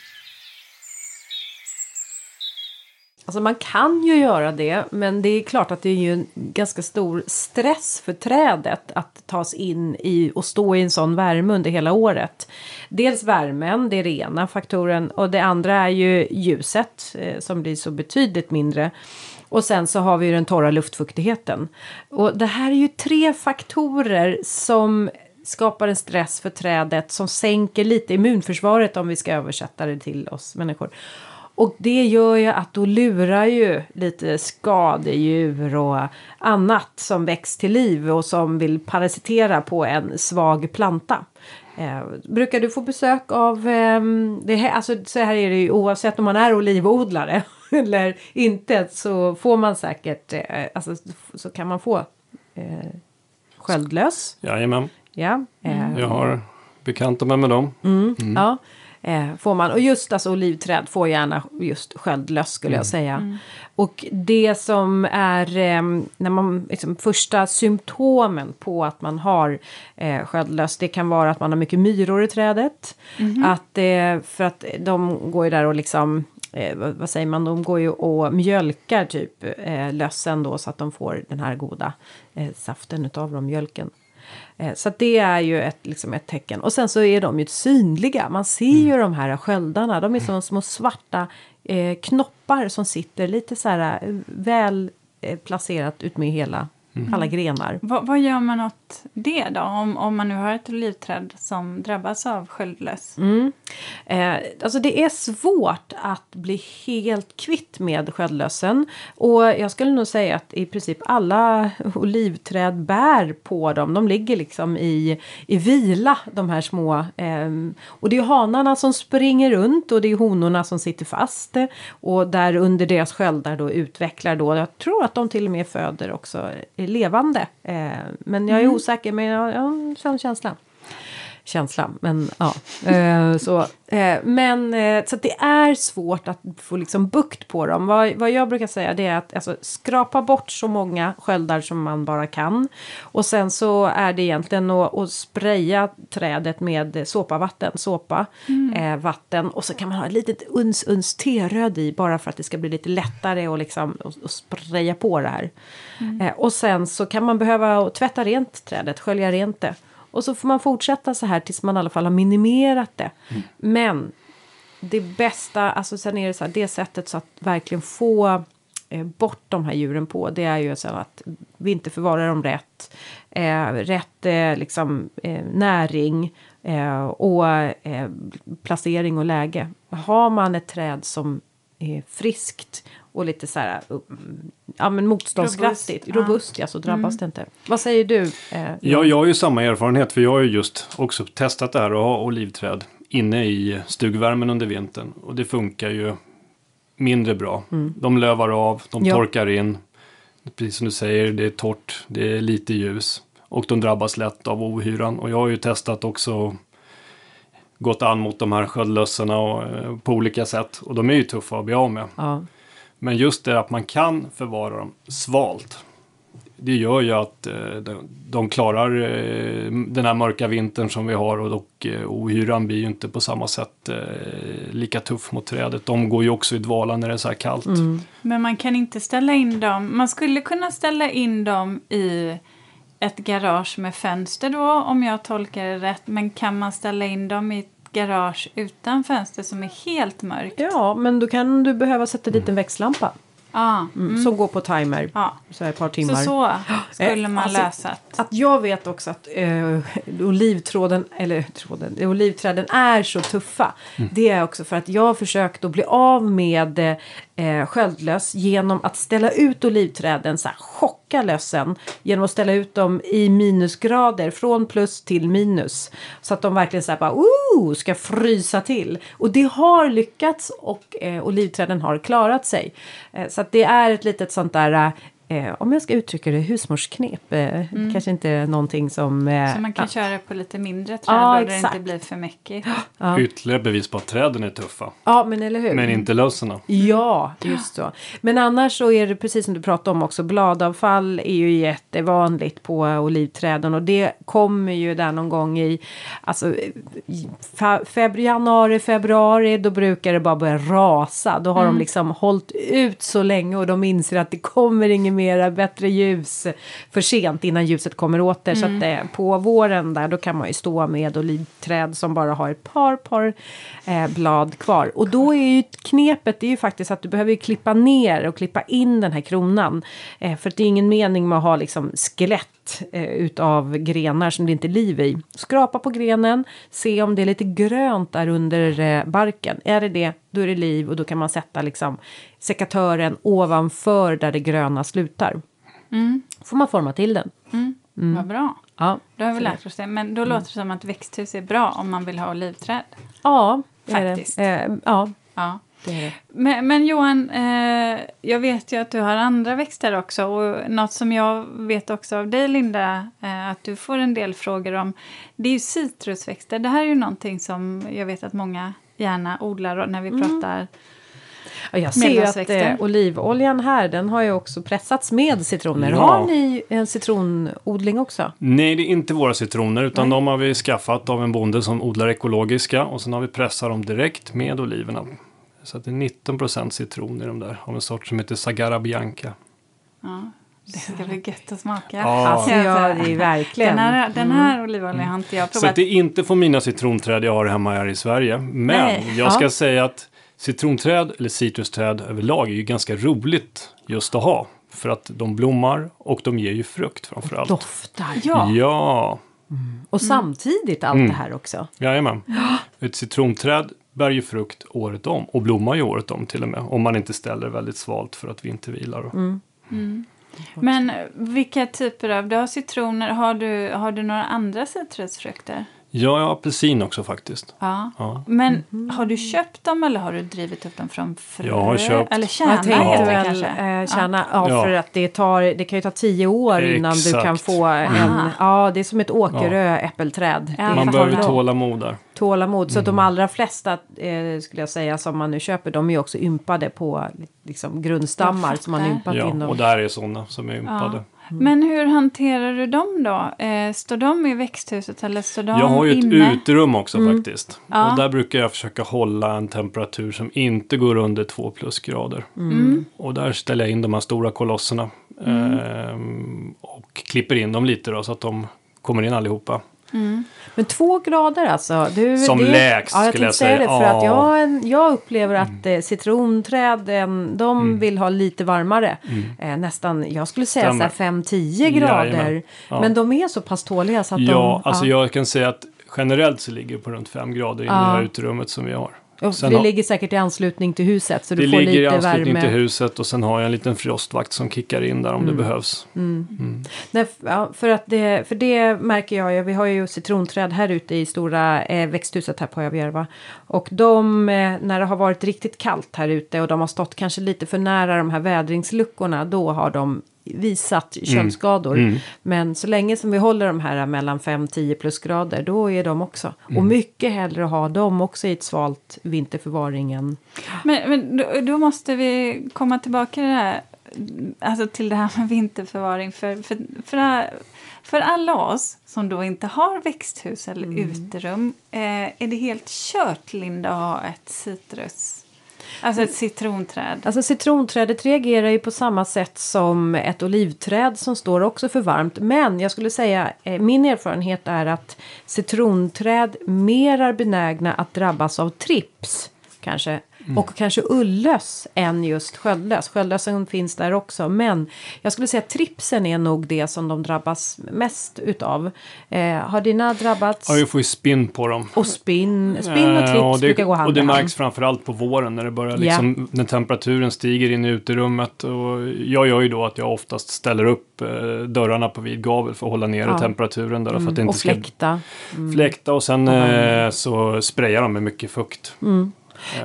Alltså man kan ju göra det, men det är klart att det är ju en ganska stor stress för trädet att tas in i och stå i en sån värme under hela året. Dels värmen, det är rena faktoren, och det andra är ju ljuset eh, som blir så betydligt mindre. Och sen så har vi ju den torra luftfuktigheten. Och det här är ju tre faktorer som skapar en stress för trädet som sänker lite immunförsvaret om vi ska översätta det till oss människor. Och det gör ju att då lurar ju lite skadedjur och annat som väcks till liv och som vill parasitera på en svag planta. Eh, brukar du få besök av, ehm, det här, alltså så här är det ju oavsett om man är olivodlare eller inte så får man säkert, eh, alltså så kan man få eh, sköldlös. Jajamän, Ja, eh, jag har bekanta mig med dem. Ja, eh, får man. Och just alltså olivträd får gärna just sköldlöss skulle jag säga. Och det som är eh, när man, liksom, första symptomen på att man har eh, sköldlöss det kan vara att man har mycket myror i trädet. Att, eh, för att de går ju där och liksom Eh, vad, vad säger man, de går ju och mjölkar typ eh, lössen då så att de får den här goda eh, saften utav dem, mjölken. Eh, så det är ju ett, liksom ett tecken. Och sen så är de ju synliga. Man ser ju de här sköldarna. De är som små svarta eh, knoppar som sitter lite så här eh, väl eh, placerat ut med hela alla grenar. Vad, vad gör man åt det då? Om, om man nu har ett olivträd som drabbas av sköldlöss? Mm. Eh, alltså det är svårt att bli helt kvitt med sköldlössen. Och jag skulle nog säga att i princip alla olivträd bär på dem. De ligger liksom i, i vila, de här små. Eh, och det är hanarna som springer runt och det är honorna som sitter fast. Och där under deras sköldar då utvecklar då. Jag tror att de till och med föder också levande. Eh, men jag är osäker, men jag, jag har en känsla. Känsla, men ja. Eh, så, eh, men eh, så att det är svårt att få liksom bukt på dem. Vad, vad jag brukar säga det är att alltså, skrapa bort så många sköldar som man bara kan. Och sen så är det egentligen att, att spraya trädet med såpavatten, såpa, eh, vatten. Och så kan man ha ett litet uns, uns teröd i bara för att det ska bli lite lättare och liksom och, och spraya på det här. Eh, och sen så kan man behöva tvätta rent trädet, skölja rent det. Och så får man fortsätta så här tills man i alla fall har minimerat det. Men det bästa, alltså sen är det så här, det sättet så att verkligen få eh, bort de här djuren på, det är ju så att vi inte förvarar dem rätt. Eh, rätt eh, liksom, eh, näring eh, och eh, placering och läge. Har man ett träd som är friskt och lite så här, mm, ja men motståndskraftigt, Robust, robust, ja. ja. så drabbas det inte. Vad säger du? Eh, Ja, jag har ju samma erfarenhet för jag har ju just också testat det här och ha olivträd inne i stugvärmen under vintern. Och det funkar ju mindre bra. De lövar av, de Ja. torkar in. Precis som du säger, det är torrt, det är lite ljus. Och de drabbas lätt av ohyran. Och jag har ju testat också gått an mot de här sköldlössorna och, eh, på olika sätt. Och de är ju tuffa att bli av med. ja. Men just det att man kan förvara dem svalt. Det gör ju att eh, de, klarar eh, den här mörka vintern som vi har och, eh, ohyran blir ju inte på samma sätt lika tuff mot trädet. De går ju också i dvala när det är så här kallt. Mm. Men man kan inte ställa in dem. Man skulle kunna ställa in dem i ett garage med fönster då, om jag tolkar det rätt. Men kan man ställa in dem i ett garage utan fönster som är helt mörkt? ja, men då kan du behöva sätta dit en växtlampa. Ja, Mm. Som går på timer. ja. Så här ett par timmar. Så så skulle Eh, man alltså, lösa det. Att jag vet också att eh, olivtråden, eller tråden, eh, olivträden är så tuffa. Det är också för att jag har försökt att bli av med eh, sköldlöss genom att ställa ut olivträden, så här, chocka lössen genom att ställa ut dem i minusgrader från plus till minus. Så att de verkligen så här bara, Ooh! ska frysa till. Och det har lyckats och eh, olivträden har klarat sig. Eh, så att det är ett litet sånt där eh, Eh, om jag ska uttrycka det, husmorsknep. Eh, Kanske inte någonting som... Eh, Mm. Så man kan ja, köra på lite mindre träd Ja, där det inte blir för mycket. ja. Ytterligare bevis på att träden är tuffa. ja, men eller hur? Men inte lössorna. Ja, just så. Men annars så är det precis som du pratade om också. Bladavfall är ju jättevanligt på olivträden och det kommer ju där någon gång i alltså, feb- januari, februari. Då brukar det bara börja rasa. Då har de liksom hållit ut så länge och de inser att det kommer inget mera bättre ljus för sent innan ljuset kommer åter. Så att eh, på våren där då kan man ju stå med olivträd som bara har ett par par eh, blad kvar. Och då är ju knepet det är ju faktiskt att du behöver klippa ner och klippa in den här kronan. Eh, för det är ingen mening med att ha liksom skelett eh, utav grenar som det inte är liv i. Skrapa på grenen, se om det är lite grönt där under eh, barken. Är det det, då är det liv och då kan man sätta liksom sekatören ovanför där det gröna slutar. Får man forma till den. Vad bra. Ja, Då har vi lärt oss det. Men då låter det som att växthus är bra om man vill ha olivträd. Ja, Faktiskt. Eh, ja, Ja. Det är det. Men, men Johan, eh, jag vet ju att du har andra växter också. Och något som jag vet också av dig, Linda, eh, att du får en del frågor om. Det är ju citrusväxter. Det här är ju någonting som jag vet att många gärna odlar när vi pratar. Ja, jag ser ju att eh, olivoljan här, den har ju också pressats med citroner. Ja. Har ni en citronodling också? Nej, det är inte våra citroner utan de har vi skaffat av en bonde som odlar ekologiska och sen har vi pressat dem direkt med oliverna. Så att det är 19% citron i de där av en sort som heter Sagara Bianca. Ja. Det ska bli gött att smaka. Ja. Alltså ja, det är verkligen. Den här, den här olivoljan har inte jag Så att provat. det är inte från mina citronträd jag har hemma här i Sverige. Men Nej. jag ska Ja. säga att citronträd eller citrusträd överlag är ju ganska roligt just att ha. För att de blommar och de ger ju frukt framför allt. Doftar. Ja. Ja, Och samtidigt allt Mm. det här också. jajamän. Ett citronträd bär ju frukt året om och blommar ju året om till och med. Om man inte ställer väldigt svalt för att vintervilar. Mm. Men vilka typer av... Du har citroner. Har du, har du några andra citrusfrukter? Ja, jag har apelsin också faktiskt. Ja. Ja. Men Mhm. har du köpt dem eller har du drivit upp dem från frö? Jag har köpt. Eller Jag kärna tänkte heter det väl kanske? eh, kärna, ja. Ja. för att det, tar, det kan ju ta tio år innan du Exakt. kan få en, Aha. ja det är som ett Åkerö äppelträd. Ja. Man jag behöver tålamod där. tålamod. Så att de Mm. allra flesta eh, skulle jag säga som man nu köper, de är ju också ympade på liksom, grundstammar Jag som man ympat in Ja, dem. och där är sådana som är ympade. Ja. Men hur hanterar du dem då? Eh, står de i växthuset eller står de Jag har ju ett inne? uterum också faktiskt. Ja. Och där brukar jag försöka hålla en temperatur som inte går under 2 plusgrader. Mm. Och där ställer jag in de här stora kolosserna. Ehm, och klipper in dem lite då så att de kommer in allihopa. Men två grader alltså? Du, Som det, lägst, ja, jag skulle jag säga det för att Ja. jag, jag upplever att eh, citronträden, de vill ha lite varmare. Eh, nästan, jag skulle säga så Stämmer. 5-10 grader. Ja. Men de är så pass tåliga så att Ja, de... alltså jag kan säga att generellt så ligger det på runt 5 grader i det här uterummet som vi har. Och Sen det har- ligger säkert i anslutning till huset så Det du får ligger i lite anslutning värme. till huset och sen har jag en liten frostvakt som kickar in där om det behövs. Nej, f- ja, för, att det, för det märker jag ju. Vi har ju citronträd här ute i stora eh, växthuset här på Överjärva. Och de, eh, när det har varit riktigt kallt här ute och de har stått kanske lite för nära de här vädringsluckorna. Då har de visat köldskador. Mm. Men så länge som vi håller de här mellan 5-10 plusgrader. Då är de också. Mm. Och mycket hellre ha dem också i ett svalt vinterförvaring än Men, men då, då måste vi komma tillbaka till det här, alltså till det här med vinterförvaring. För, för, för, för alla oss som då inte har växthus eller uterum eh, är det helt kört, Linda, att ha ett citrus. Alltså ett citronträd. Alltså citronträdet reagerar ju på samma sätt som ett olivträd som står också för varmt. Men jag skulle säga, eh, min erfarenhet är att citronträd mer är benägna att drabbas av trips. Kanske. Och kanske ullös än just sköldlös. Sköldlösen finns där också. Men jag skulle säga att tripsen är nog det som de drabbas mest utav. Eh, har dina drabbats? Ja, jag får ju spinn på dem. Och spinn, spinn och Eh, trips det, brukar gå hand Och det märks framförallt på våren när det börjar Ja. liksom, när temperaturen stiger in i uterummet. Och jag gör ju då att jag oftast ställer upp eh, dörrarna på vid gavel för att hålla nere Ja. temperaturen där. För att det inte och ska fläkta. fläkta och sen eh, så sprayar de med mycket fukt.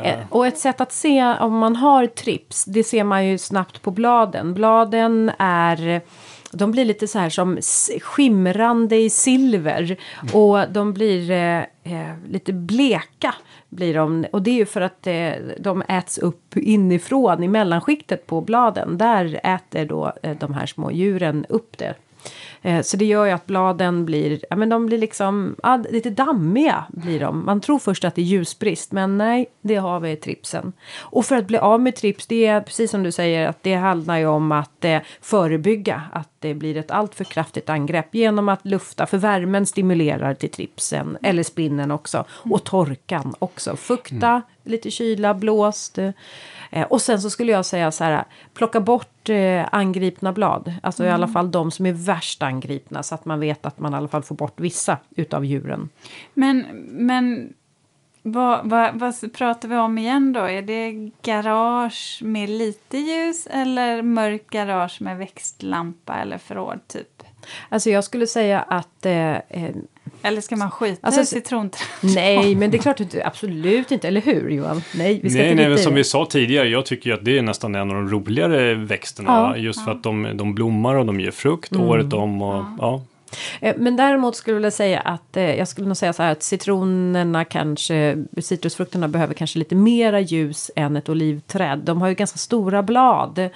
Eh, Och ett sätt att se om man har trips, det ser man ju snabbt på bladen. Bladen är, de blir lite så här som skimrande i silver. Och de blir eh, eh, lite bleka. Blir de, och det är ju för att eh, de äts upp inifrån i mellanskiktet på bladen. Där äter då eh, de här små djuren upp det. Eh, Så det gör ju att bladen blir, ja men de blir liksom, ja, lite dammiga blir de. Man tror först att det är ljusbrist, men nej, det har vi i tripsen. Och för att bli av med trips, det är precis som du säger, att det handlar ju om att eh, förebygga att det blir ett alltför kraftigt angrepp genom att lufta, för värmen stimulerar till tripsen, eller spinnen också, och torkan också. Fukta, lite kyla, blåst. Eh, eh, och sen så skulle jag säga så här, plocka bort eh, angripna blad. Alltså i alla fall de som är värst angripna så att man vet att man i alla fall får bort vissa utav djuren. Men, men vad, vad, vad pratar vi om igen då? Är det garage med lite ljus eller mörk garage med växtlampa eller förråd typ? Alltså jag skulle säga att eh, eh, Eller ska man skita Alltså, i citronträd? nej, men det är klart du absolut inte, eller hur Johan? Nej, vi ska Nej, inte nej, men som vi sa tidigare, jag tycker ju att det är nästan en av de roligare växterna. Ja. Just för att de, de blommar och de ger frukt Mm. året om. Och, ja. Eh, Men däremot skulle jag vilja säga att eh, jag skulle nog säga så här att citronerna kanske, citrusfrukterna behöver kanske lite mera ljus än ett olivträd. De har ju ganska stora blad, eh,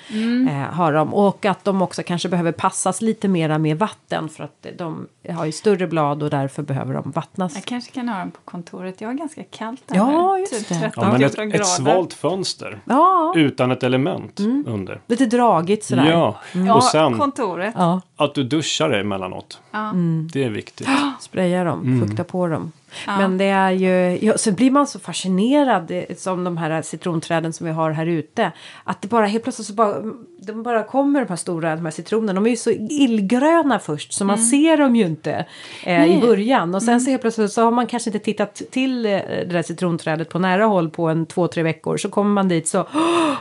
har de. Och att de också kanske behöver passas lite mera med vatten för att de har ju större blad och därför behöver de vattnas. Jag kanske kan ha dem på kontoret. Jag har ganska kallt där Ja, just typ det. 13 Ja, men ett, 14 ett svalt fönster Ja, utan ett element under. lite dragigt sådär. Ja, Ja, och sen kontoret. Ja, att du duschar emellanåt. Ja. Det är viktigt. spraya dem, fukta på dem. Men det är ju, ja, sen blir man så fascinerad eh, som de här citronträden som vi har här ute. Att det bara helt plötsligt så bara, de bara kommer de här stora, de här citronerna. De är ju så illgröna först så man ser dem ju inte eh, i början. Och sen så helt plötsligt så har man kanske inte tittat till eh, det där citronträdet på nära håll på en två, tre veckor. Så kommer man dit så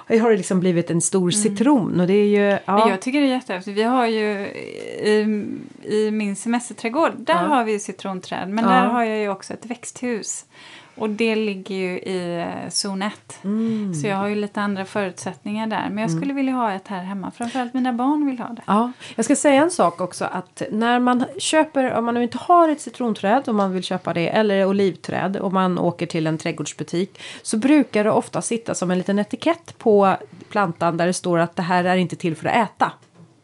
åh, har det liksom blivit en stor citron. Och det är ju, Men ja. Jag tycker det är jättehäftigt. Vi har ju i, i min semesterträdgård, där Ja. har vi citronträd. Men Ja. där har jag ju också ett växthus. Och det ligger ju i eh, zon 1. Mm. Så jag har ju lite andra förutsättningar där. Men jag skulle vilja ha ett här hemma. Framförallt mina barn vill ha det. Ja, jag ska säga en sak också att när man köper, om man nu inte har ett citronträd om man vill köpa det eller olivträd och man åker till en trädgårdsbutik så brukar det ofta sitta som en liten etikett på plantan där det står att det här är inte till för att äta.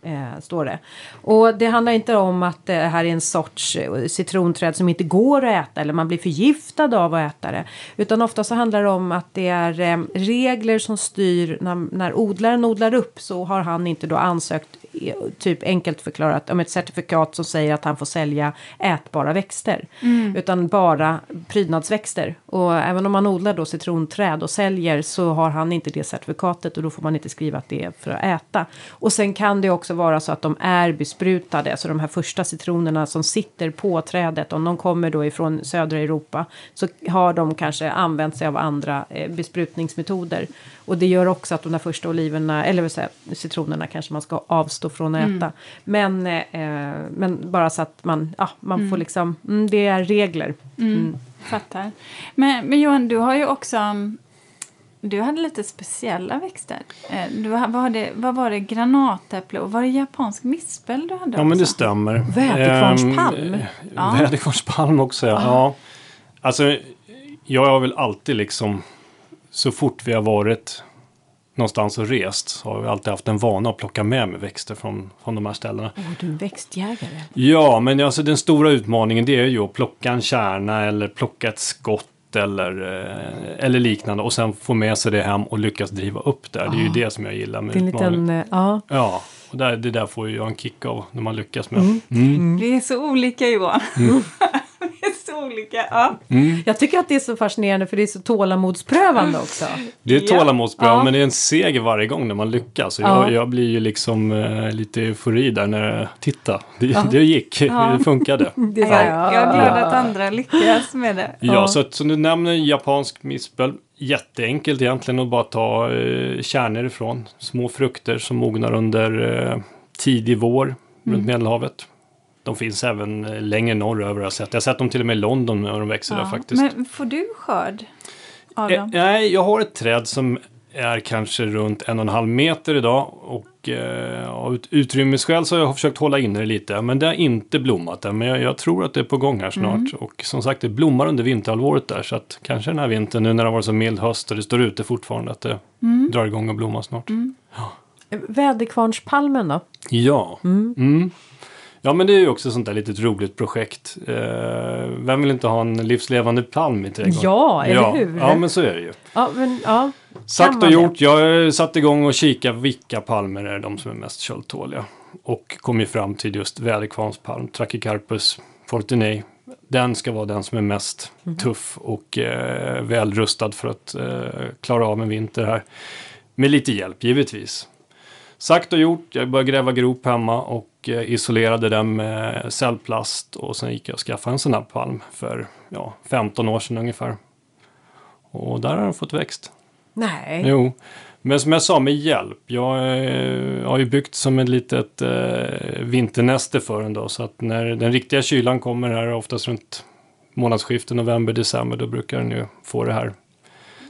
Eh, står det. Och det handlar inte om att det här är en sorts eh, citronträd som inte går att äta eller man blir förgiftad av att äta det. Utan ofta så handlar det om att det är eh, regler som styr när, när odlaren odlar upp så har han inte då ansökt typ enkelt förklarat om ett certifikat som säger att han får sälja ätbara växter. Utan bara prydnadsväxter. Och även om man odlar då citronträd och säljer så har han inte det certifikatet och då får man inte skriva att det är för att äta. Och sen kan det också vara så att de är besprutade. Så de här första citronerna som sitter på trädet om de kommer då ifrån södra Europa så har de kanske använt sig av andra eh, besprutningsmetoder. Och det gör också att de där första oliverna, eller vad säger citronerna kanske man ska avstå från att äta. Men, eh, men bara så att man, ja, man får liksom, mm, det är regler. Mm. Fattar. Men, men Johan, du har ju också... Du hade lite speciella växter. Eh, Du, vad, var det, vad var det? Granatäpple och var det japansk mispel du hade Ja, men det också? stämmer. Väderkvarnspalm. Ehm, Ja. Väderkvarnspalm också, ja. ja. Alltså, jag har väl alltid liksom, så fort vi har varit någonstans och rest, så har vi alltid haft en vana att plocka med mig växter från, från de här ställena. Åh, du är en växtjägare. Ja, men alltså den stora utmaningen det är ju att plocka en kärna eller plocka ett skott eller, eh, eller liknande och sen få med sig det hem och lyckas driva upp det. Det är ju det som jag gillar med Det är en utmaningen. liten, eh, ja. Ja, och där, det där får ju jag en kick av när man lyckas med. Mm. Vi är så olika Johan. Så olika. Ja. Jag tycker att det är så fascinerande för det är så tålamodsprövande också. Det är Ja. tålamodspröv, Ja. men det är en seger varje gång när man lyckas. Ja. jag, jag blir ju liksom eh, lite eufori där när, titta, det, det gick, det funkade. Det är så Jag, är glad ja. att andra lyckas med det. Ja, så att, som du nämner japansk mispel, jätteenkelt egentligen att bara ta eh, kärnor ifrån. Små frukter som mognar under eh, tidig vår runt Medelhavet. De finns även eh, längre norröver har jag sett. Jag har sett dem till och med i London när de växer där Ja. faktiskt. Men får du skörd av Eh, dem? nej, jag har ett träd som är kanske runt en och en halv meter idag. Och eh, av ut- utrymmesskäl så har jag försökt hålla inne det lite. Men det har inte blommat än. Men jag, jag tror att det är på gång här snart. Och som sagt, det blommar under vinterhalvåret där. Så att kanske den här vintern, nu när det har varit så mild höst och det står ute fortfarande, att det drar igång och blommar snart. Väderkvarnspalmen då? Ja. Mm. Ja, men det är ju också sånt där litet roligt projekt. Eh, vem vill inte ha en livslevande palm i trädgården? Ja, eller ja. hur? Ja, men så är det ju. Ja, men ja. Sagt och gjort. Jag har satt igång och kika vilka palmer är de som är mest köldtåliga. Och kom ju fram till just väderkvarnspalm, Trachycarpus fortunei. Den ska vara den som är mest Mhm. tuff och eh, väl rustad för att eh, klara av en vinter här. Med lite hjälp givetvis. Sagt och gjort, jag började gräva grop hemma och eh, isolerade den med cellplast och sen gick jag och skaffade en sån här palm för ja, 15 år sedan ungefär. Och där har den fått växt. Nej. Jo, men som jag sa med hjälp. Jag eh, har ju byggt som ett litet eh, vinternäste för den då. Så att när den riktiga kylan kommer här, oftast runt månadsskiftet november, december, då brukar den ju få det här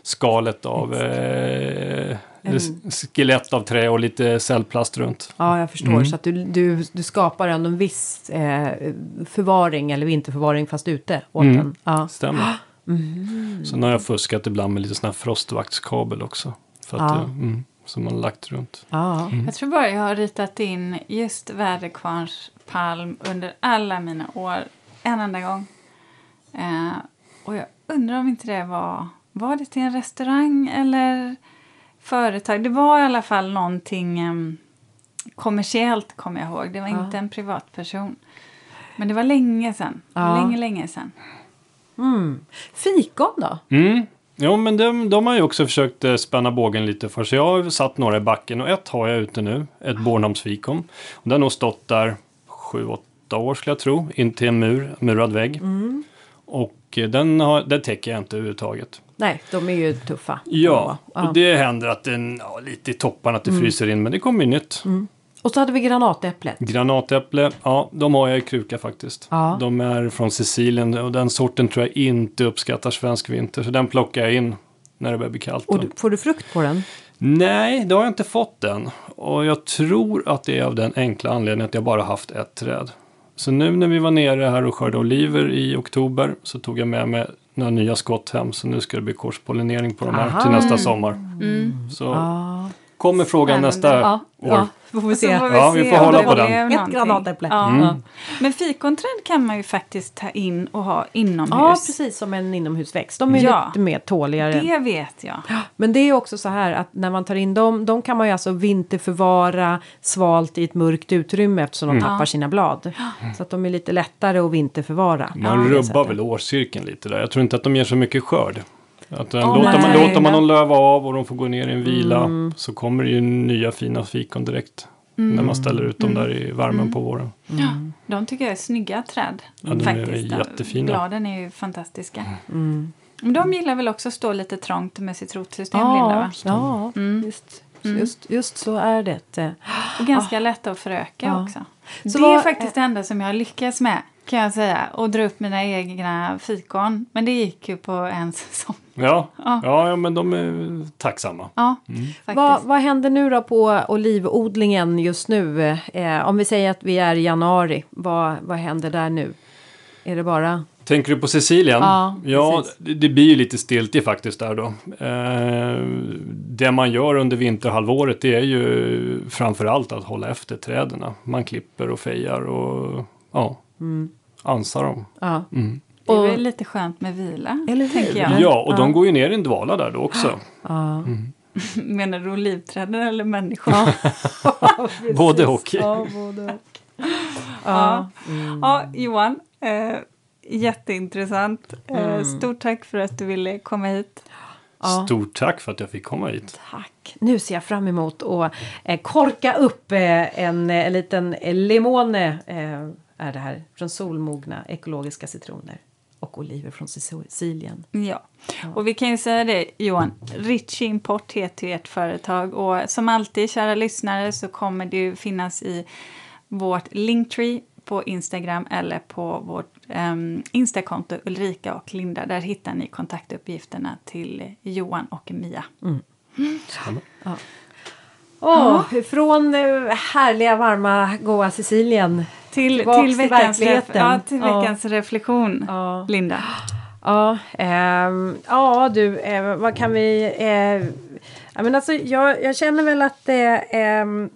skalet av eh, Eller Skelett av trä och lite cellplast runt. Ja, jag förstår. Mm. Så att du, du, du skapar ändå en viss eh, förvaring eller vinterförvaring fast ute åt Mm. den. Ja. Stämmer. Sen har jag fuskat ibland med lite sån här frostvaktskabel också. För att, Ja. det- mm, som man har lagt runt. Ja. Jag tror bara jag har ritat in just väderkvarnspalm under alla mina år. En enda gång. Eh, och jag undrar om inte det var... Var det till en restaurang eller företag? Det var i alla fall någonting em, kommersiellt, kommer jag ihåg. Det var Ja. inte en privatperson. Men det var länge sedan. Ja. Länge, länge sedan. Mm. Fikon då? Mm. Jo, men de, de har ju också försökt eh, spänna bågen lite för. Så jag har satt några i backen och ett har jag ute nu. Ett Bornholmsfikon. Den har nog stått där sju, åtta år skulle jag tro. In till en mur, murad vägg. Och eh, den, har, den täcker jag inte överhuvudtaget. Nej, de är ju tuffa. Ja, och det händer att den, ja, lite i topparna att det fryser in. Men det kommer ju nytt. Och så hade vi granatäpplet. Granatäpple, ja, de har jag i kruka faktiskt. Ja. De är från Sicilien och den sorten tror jag inte uppskattar svensk vinter. Så den plockar jag in när det börjar bli kallt. Och du, får du frukt på den? Nej, det har jag inte fått än. Och jag tror att det är av den enkla anledningen att jag bara haft ett träd. Så nu när vi var nere här och skördade oliver i oktober så tog jag med mig några nya skott hem. Så nu ska det bli korspollinering på de här Aha. till nästa sommar. Mm. Så Ja. Kommer frågan Spännande. nästa Ja, år. ja får vi se. Får Ja, vi får hålla på den. Ett granatäpple. Ja. Mm. Men fikonträd kan man ju faktiskt ta in och ha inomhus. Ja, precis som en inomhusväxt. De är Ja. lite mer tåligare. Det vet jag. Men det är också så här att när man tar in dem, de kan man ju alltså vinterförvara svalt i ett mörkt utrymme eftersom de tappar sina blad. Så att de är lite lättare att vinterförvara. Man rubbar väl årscirkeln lite där. Jag tror inte att de ger så mycket skörd. Att den, Åh, låter, man, nej. låter man dem löva av och de får gå ner i en vila så kommer det ju nya fina fikon direkt. När man ställer ut dem där i värmen på våren. Ja, de tycker jag är snygga träd. Ja, de är faktiskt. jättefina. Bladen är ju fantastiska. Mm. Men de gillar väl också att stå lite trångt med sitt rotsystem, Linda? Ja, Va? ja Mm. just, just, just så är det. Och ganska lätta att föröka Ja. också. Så det vad- är faktiskt det enda som jag har lyckats med, kan jag säga. Att dra upp mina egna fikon. Men det gick ju på en säsong. Ja, Ja. ja. men de är tacksamma. Ja, Mm. Vad, vad händer nu då på olivodlingen just nu? Eh, om vi säger att vi är i januari, vad, vad händer där nu? Är det bara... Tänker du på Sicilien? Ja, ja det, det blir ju lite stiltje faktiskt där då. Eh, det man gör under vinterhalvåret det är ju framförallt att hålla efter träden. Man klipper och fejar och ja, ansar dem. Ja. Mm. Det är väl lite skönt med vila, Eller tänker jag. Ja, och Ja. de går ju ner i en dvala där då också. Ja. Menar du olivträden eller människor? Både och. Ja, både och. Ja. Mm. Ja, Johan. Eh, jätteintressant. Eh, Mm. Stort tack för att du ville komma hit. Stort tack för att jag fick komma hit. Tack. Nu ser jag fram emot att eh, korka upp eh, en, eh, en liten eh, limone. Är det här från solmogna ekologiska citroner. Och oliver från Sicilien. Ja. Och vi kan ju säga det, Johan. Ritchie Import heter ju ert företag. Och som alltid, kära lyssnare, så kommer det ju finnas i vårt Linktree på Instagram eller på vårt um, Instakonto Ulrika och Linda. Där hittar ni kontaktuppgifterna till Johan och Mia. Åh, från eh, härliga, varma, goa Sicilien. Till, Tillbaks till, till veckans, ref- verkligheten. ja, till Ja. veckans reflektion, Ja. Linda. Ja, ehm, ja du, eh, vad kan vi... Eh, ja, men alltså, jag, jag känner väl att eh, ehm,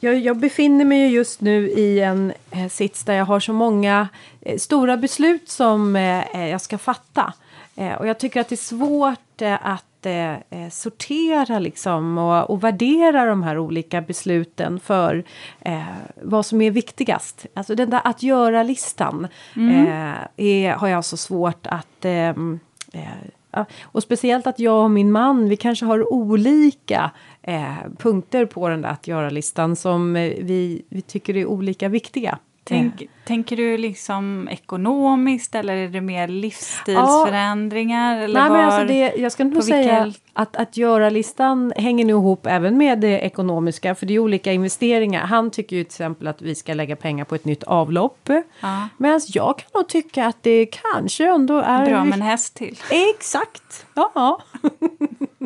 jag, jag befinner mig ju just nu i en eh, sits där jag har så många eh, stora beslut som eh, eh, jag ska fatta. Eh, och jag tycker att det är svårt eh, att eh, eh, sortera liksom och, och värdera de här olika besluten för eh, vad som är viktigast. Alltså den där att göra-listan eh, är, har jag så svårt att ehm, eh, och speciellt att jag och min man, vi kanske har olika eh, punkter på den där att göra-listan som eh, vi, vi tycker är olika viktiga. Tänk, Tänker du liksom ekonomiskt eller är det mer livsstilsförändringar? Eller Nej, men var, alltså det, jag ska nog säga vilka- att, att göra-listan hänger nog ihop även med det ekonomiska, för det är olika investeringar. Han tycker ju till exempel att vi ska lägga pengar på ett nytt avlopp. Ja. Medan jag kan nog tycka att det kanske ändå är... Bra med en häst till. Exakt! Ja.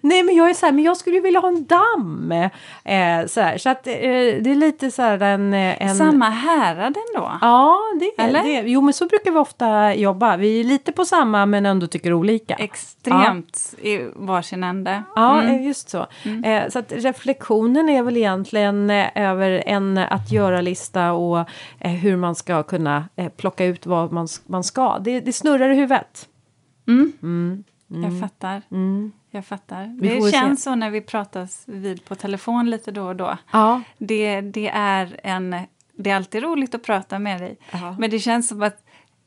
Nej men jag är så här, men jag skulle vilja ha en damm. Eh, så, här, så att eh, det är lite så här en... eh, en Samma härad ändå. Ja, det är det. Jo men så brukar vi ofta jobba. Vi är lite på samma men ändå tycker olika. Extremt i varsin ände. Ja, eh, just så. Eh, så att reflektionen är väl egentligen eh, över en att göra-lista och hur man ska kunna plocka ut vad man, man ska. Det, det snurrar i huvudet. Jag fattar. Jag fattar. Mm. Vi får Det känns så när vi pratas vid på telefon lite då och då. Ja. Det, det, är en, det är alltid roligt att prata med dig. Ja. Men det känns som att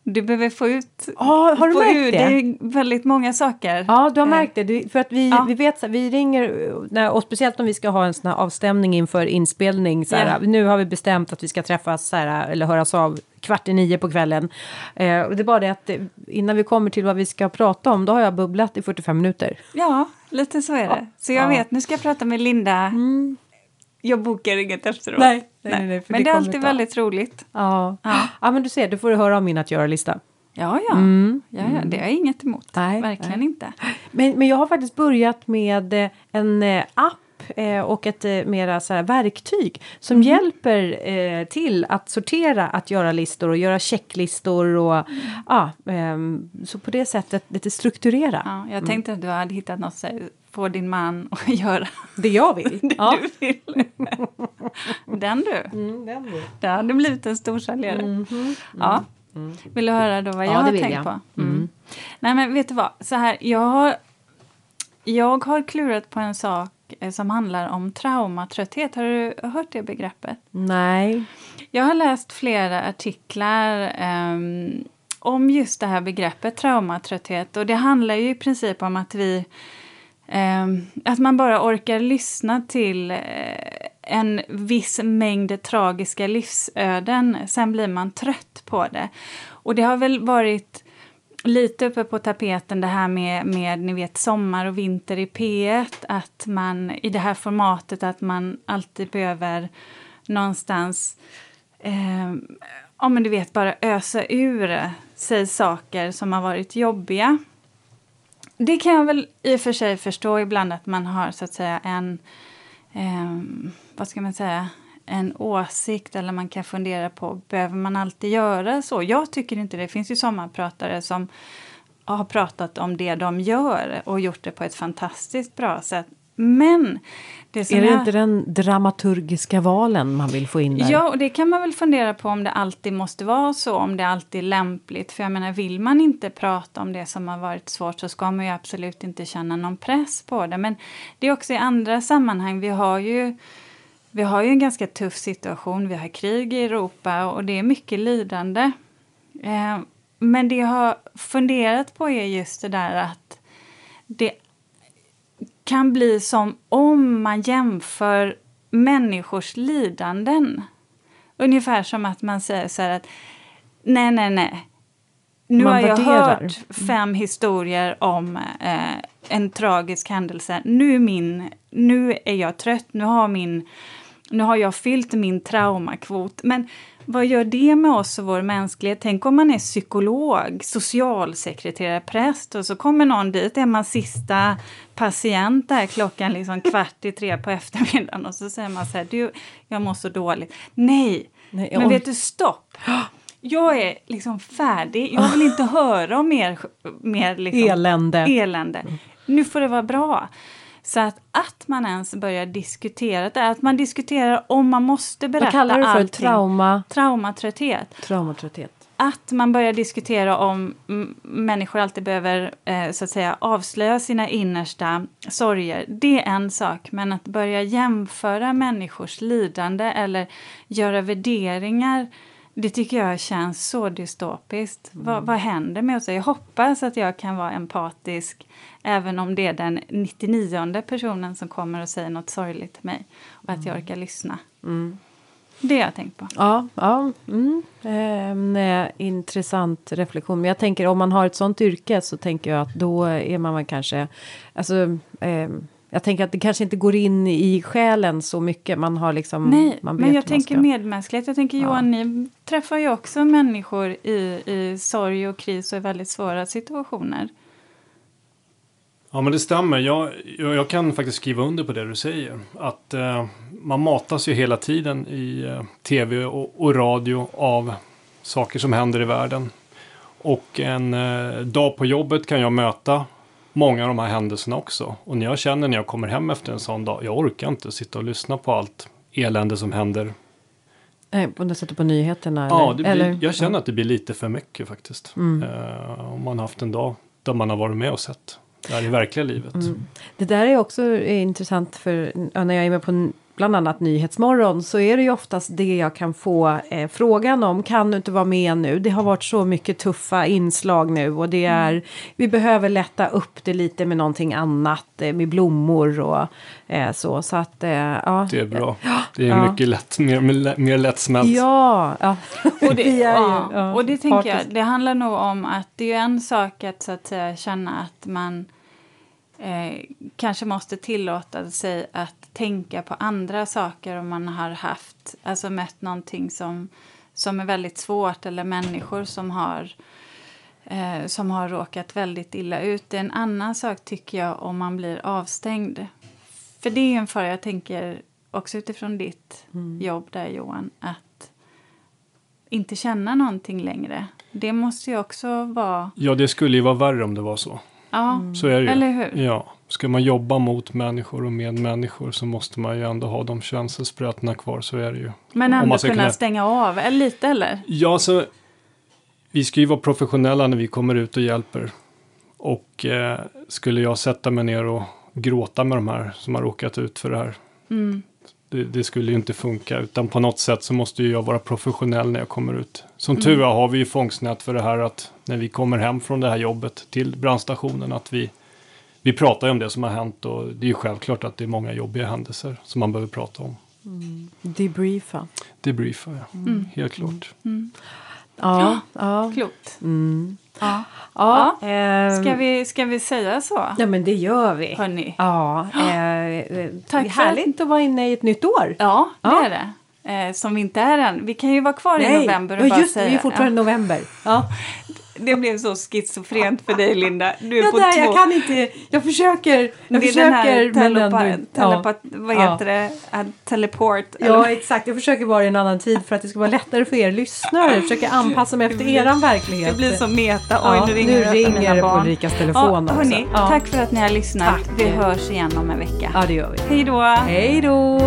du behöver få ut, Ja, har du märkt ur det? dig väldigt många saker. Ja, du har Eh, märkt det. Du, för att vi, Ja. vi vet, så vi ringer, eh, när, och speciellt om vi ska ha en sån här avstämning inför inspelning. Så här, Ja. Nu har vi bestämt att vi ska träffas så här, eller höras av kvart i nio på kvällen. Eh, och det är bara det att eh, innan vi kommer till vad vi ska prata om, då har jag bubblat i 45 minuter. Ja, lite så är det. Så jag Ja. vet, nu ska jag prata med Linda. Jag bokar inget efteråt. Nej, nej, nej, Men det är alltid väldigt roligt. Ja. Ja. ja, men du ser, du får höra om min att göra-lista. Ja, ja. ja, ja det jag inget emot. Nej, Verkligen nej. inte. Men, men jag har faktiskt börjat med eh, en eh, app eh, och ett eh, mera så här, verktyg som hjälper eh, till att sortera, att göra listor och göra checklistor och ja, ehm, så på det sättet lite strukturera Ja, jag tänkte att du hade hittat något få din man att göra det jag vill. ja. du vill. Den du. Mm, den vill. Det hade blivit en stor säljare. Ja. Vill du höra då vad Ja, jag det har tänkt jag. på? Mm. Nej men vet du vad, så här, jag har, jag har klurat på en sak eh, som handlar om traumatrötthet. Har du hört det begreppet? Nej. Jag har läst flera artiklar ehm, om just det här begreppet traumatrötthet. Och det handlar ju i princip om att vi Ehm, att man bara orkar lyssna till eh, en viss mängd tragiska livsöden. Sen blir man trött på det. Och det har väl varit lite uppe på tapeten det här med, med ni vet, sommar och vinter i P1. Att man i det här formatet att man alltid behöver någonstans eh, ja, men du vet, bara ösa ur eh, sig saker som har varit jobbiga. Det kan jag väl i och för sig förstå ibland att man har så att säga en, eh, vad ska man säga, en åsikt eller man kan fundera på, behöver man alltid göra så? Jag tycker inte det. Det finns ju sommarpratare som har pratat om det de gör och gjort det på ett fantastiskt bra sätt. Men det Är det jag... inte den dramaturgiska valen man vill få in där? Ja, och det kan man väl fundera på om det alltid måste vara så, om det alltid är lämpligt. För jag menar, vill man inte prata om det som har varit svårt så ska man ju absolut inte känna någon press på det. Men det är också i andra sammanhang, vi har ju vi har ju en ganska tuff situation, vi har krig i Europa och det är mycket lidande. Eh, men det jag har funderat på är just det där att det kan bli som om man jämför människors lidanden. Ungefär som att man säger så här att nej, nej, nej. Nu Man har jag värderar. hört fem historier om eh, en tragisk händelse. Nu är, min, nu är jag trött, nu har, min, nu har jag fyllt min traumakvot. Men vad gör det med oss och vår mänsklighet? Tänk om man är psykolog, socialsekreterare, präst och så kommer någon dit, är man sista patient där klockan liksom kvart i tre på eftermiddagen och så säger man så här, du, jag mår så dåligt. Nej, Nej, jag men vet du, stopp! Jag är liksom färdig, jag vill inte höra om mer, mer liksom Elände. elände. Nu får det vara bra. Så att, att man ens börjar diskutera det, att man diskuterar om man måste berätta Vad kallar du för? allting. Trauma? Traumatrötthet. Traumatrötthet. Att man börjar diskutera om människor alltid behöver eh, så att säga, avslöja sina innersta sorger. Det är en sak, men att börja jämföra människors lidande eller göra värderingar det tycker jag känns så dystopiskt. Vad, vad händer med oss? Jag hoppas att jag kan vara empatisk även om det är den 99 personen som kommer och säger något sorgligt till mig. Och att jag orkar lyssna. Det har jag tänkt på. Ja, ja mm. en eh, intressant reflektion. Men jag tänker om man har ett sånt yrke så tänker jag att då är man kanske, alltså, eh, jag tänker att det kanske inte går in i själen så mycket. Man har liksom, Nej, man vet men jag tänker ska- medmänsklighet. Jag tänker Johan, ni träffar ju också människor i, i sorg och kris och i väldigt svåra situationer. Ja men det stämmer. Jag, jag, jag kan faktiskt skriva under på det du säger. Att eh, man matas ju hela tiden i eh, tv och, och, radio av saker som händer i världen. Och en eh, dag på jobbet kan jag möta många av de här händelserna också. Och när jag känner när jag kommer hem efter en sån dag, jag orkar inte sitta och lyssna på allt elände som händer. Nej, på något sätt på nyheterna? Ja, blir, eller? jag känner att det blir lite för mycket faktiskt. Mm. Eh, om man haft en dag där man har varit med och sett det här i verkliga livet. Mm. Det där är också intressant för när jag är med på bland annat Nyhetsmorgon så är det ju oftast det jag kan få eh, frågan om. Kan du inte vara med nu? Det har varit så mycket tuffa inslag nu och det är mm. vi behöver lätta upp det lite med någonting annat eh, med blommor och eh, så. Så att eh, ja. Det är bra. Det är ja. mycket lätt, mer, mer lättsmält. Ja, ja. Och det, det är ja. ja. och det tänker jag, det handlar nog om att det är en sak att så att säga känna att man eh, kanske måste tillåta sig att tänka på andra saker om man har haft, alltså mött någonting som, som är väldigt svårt eller människor som har eh, som har råkat väldigt illa ut. Det är en annan sak tycker jag om man blir avstängd. För det är en fara, jag tänker också utifrån ditt mm. jobb där Johan, att inte känna någonting längre. Det måste ju också vara... Ja, det skulle ju vara värre om det var så. Ja, så är det eller hur? Ja. Ska man jobba mot människor och med människor så måste man ju ändå ha de känselsprötena kvar, så är det ju. Men ändå kunna, kunna stänga av, eller lite eller? Ja, så vi ska ju vara professionella när vi kommer ut och hjälper. Och eh, skulle jag sätta mig ner och gråta med de här som har råkat ut för det här. Mm. Det, det, skulle ju inte funka, utan på något sätt så måste ju jag vara professionell när jag kommer ut. Som mm. tur är har vi ju fångstnät för det här att när vi kommer hem från det här jobbet till brandstationen att vi vi pratar ju om det som har hänt och det är ju självklart att det är många jobbiga händelser som man behöver prata om. Mm. Debriefa. Debriefa, ja. Mm. Helt klart. Mm. Ja, ja. Klokt. Mm. Ja. Ja, ja. Eh, ska, vi, ska vi säga så? Ja, men det gör vi. Hörni. Ja, eh, Tack härligt att vara inne i ett nytt år. Ja, det ja. är det. Eh, som vi inte är än. Vi kan ju vara kvar Nej. i november och ja, bara just säga. det, är fortfarande ja. november. Ja. Det blev så schizofrent för dig Linda. Du är ja, på där, två... Jag kan inte, jag försöker. Jag det försöker den här telepa, men telepa, ja. vad heter ja. det? teleport. Ja exakt, jag försöker vara i en annan tid för att det ska vara lättare för er lyssnare. Jag försöker anpassa mig efter eran verklighet. Det blir så meta. Oj, ja, nu ringer, nu ringer det på Ulrikas telefon ja, hörni, Tack för att ni har lyssnat. Tack. Vi hörs igen om en vecka. Ja det gör vi. Hej då. Hej då.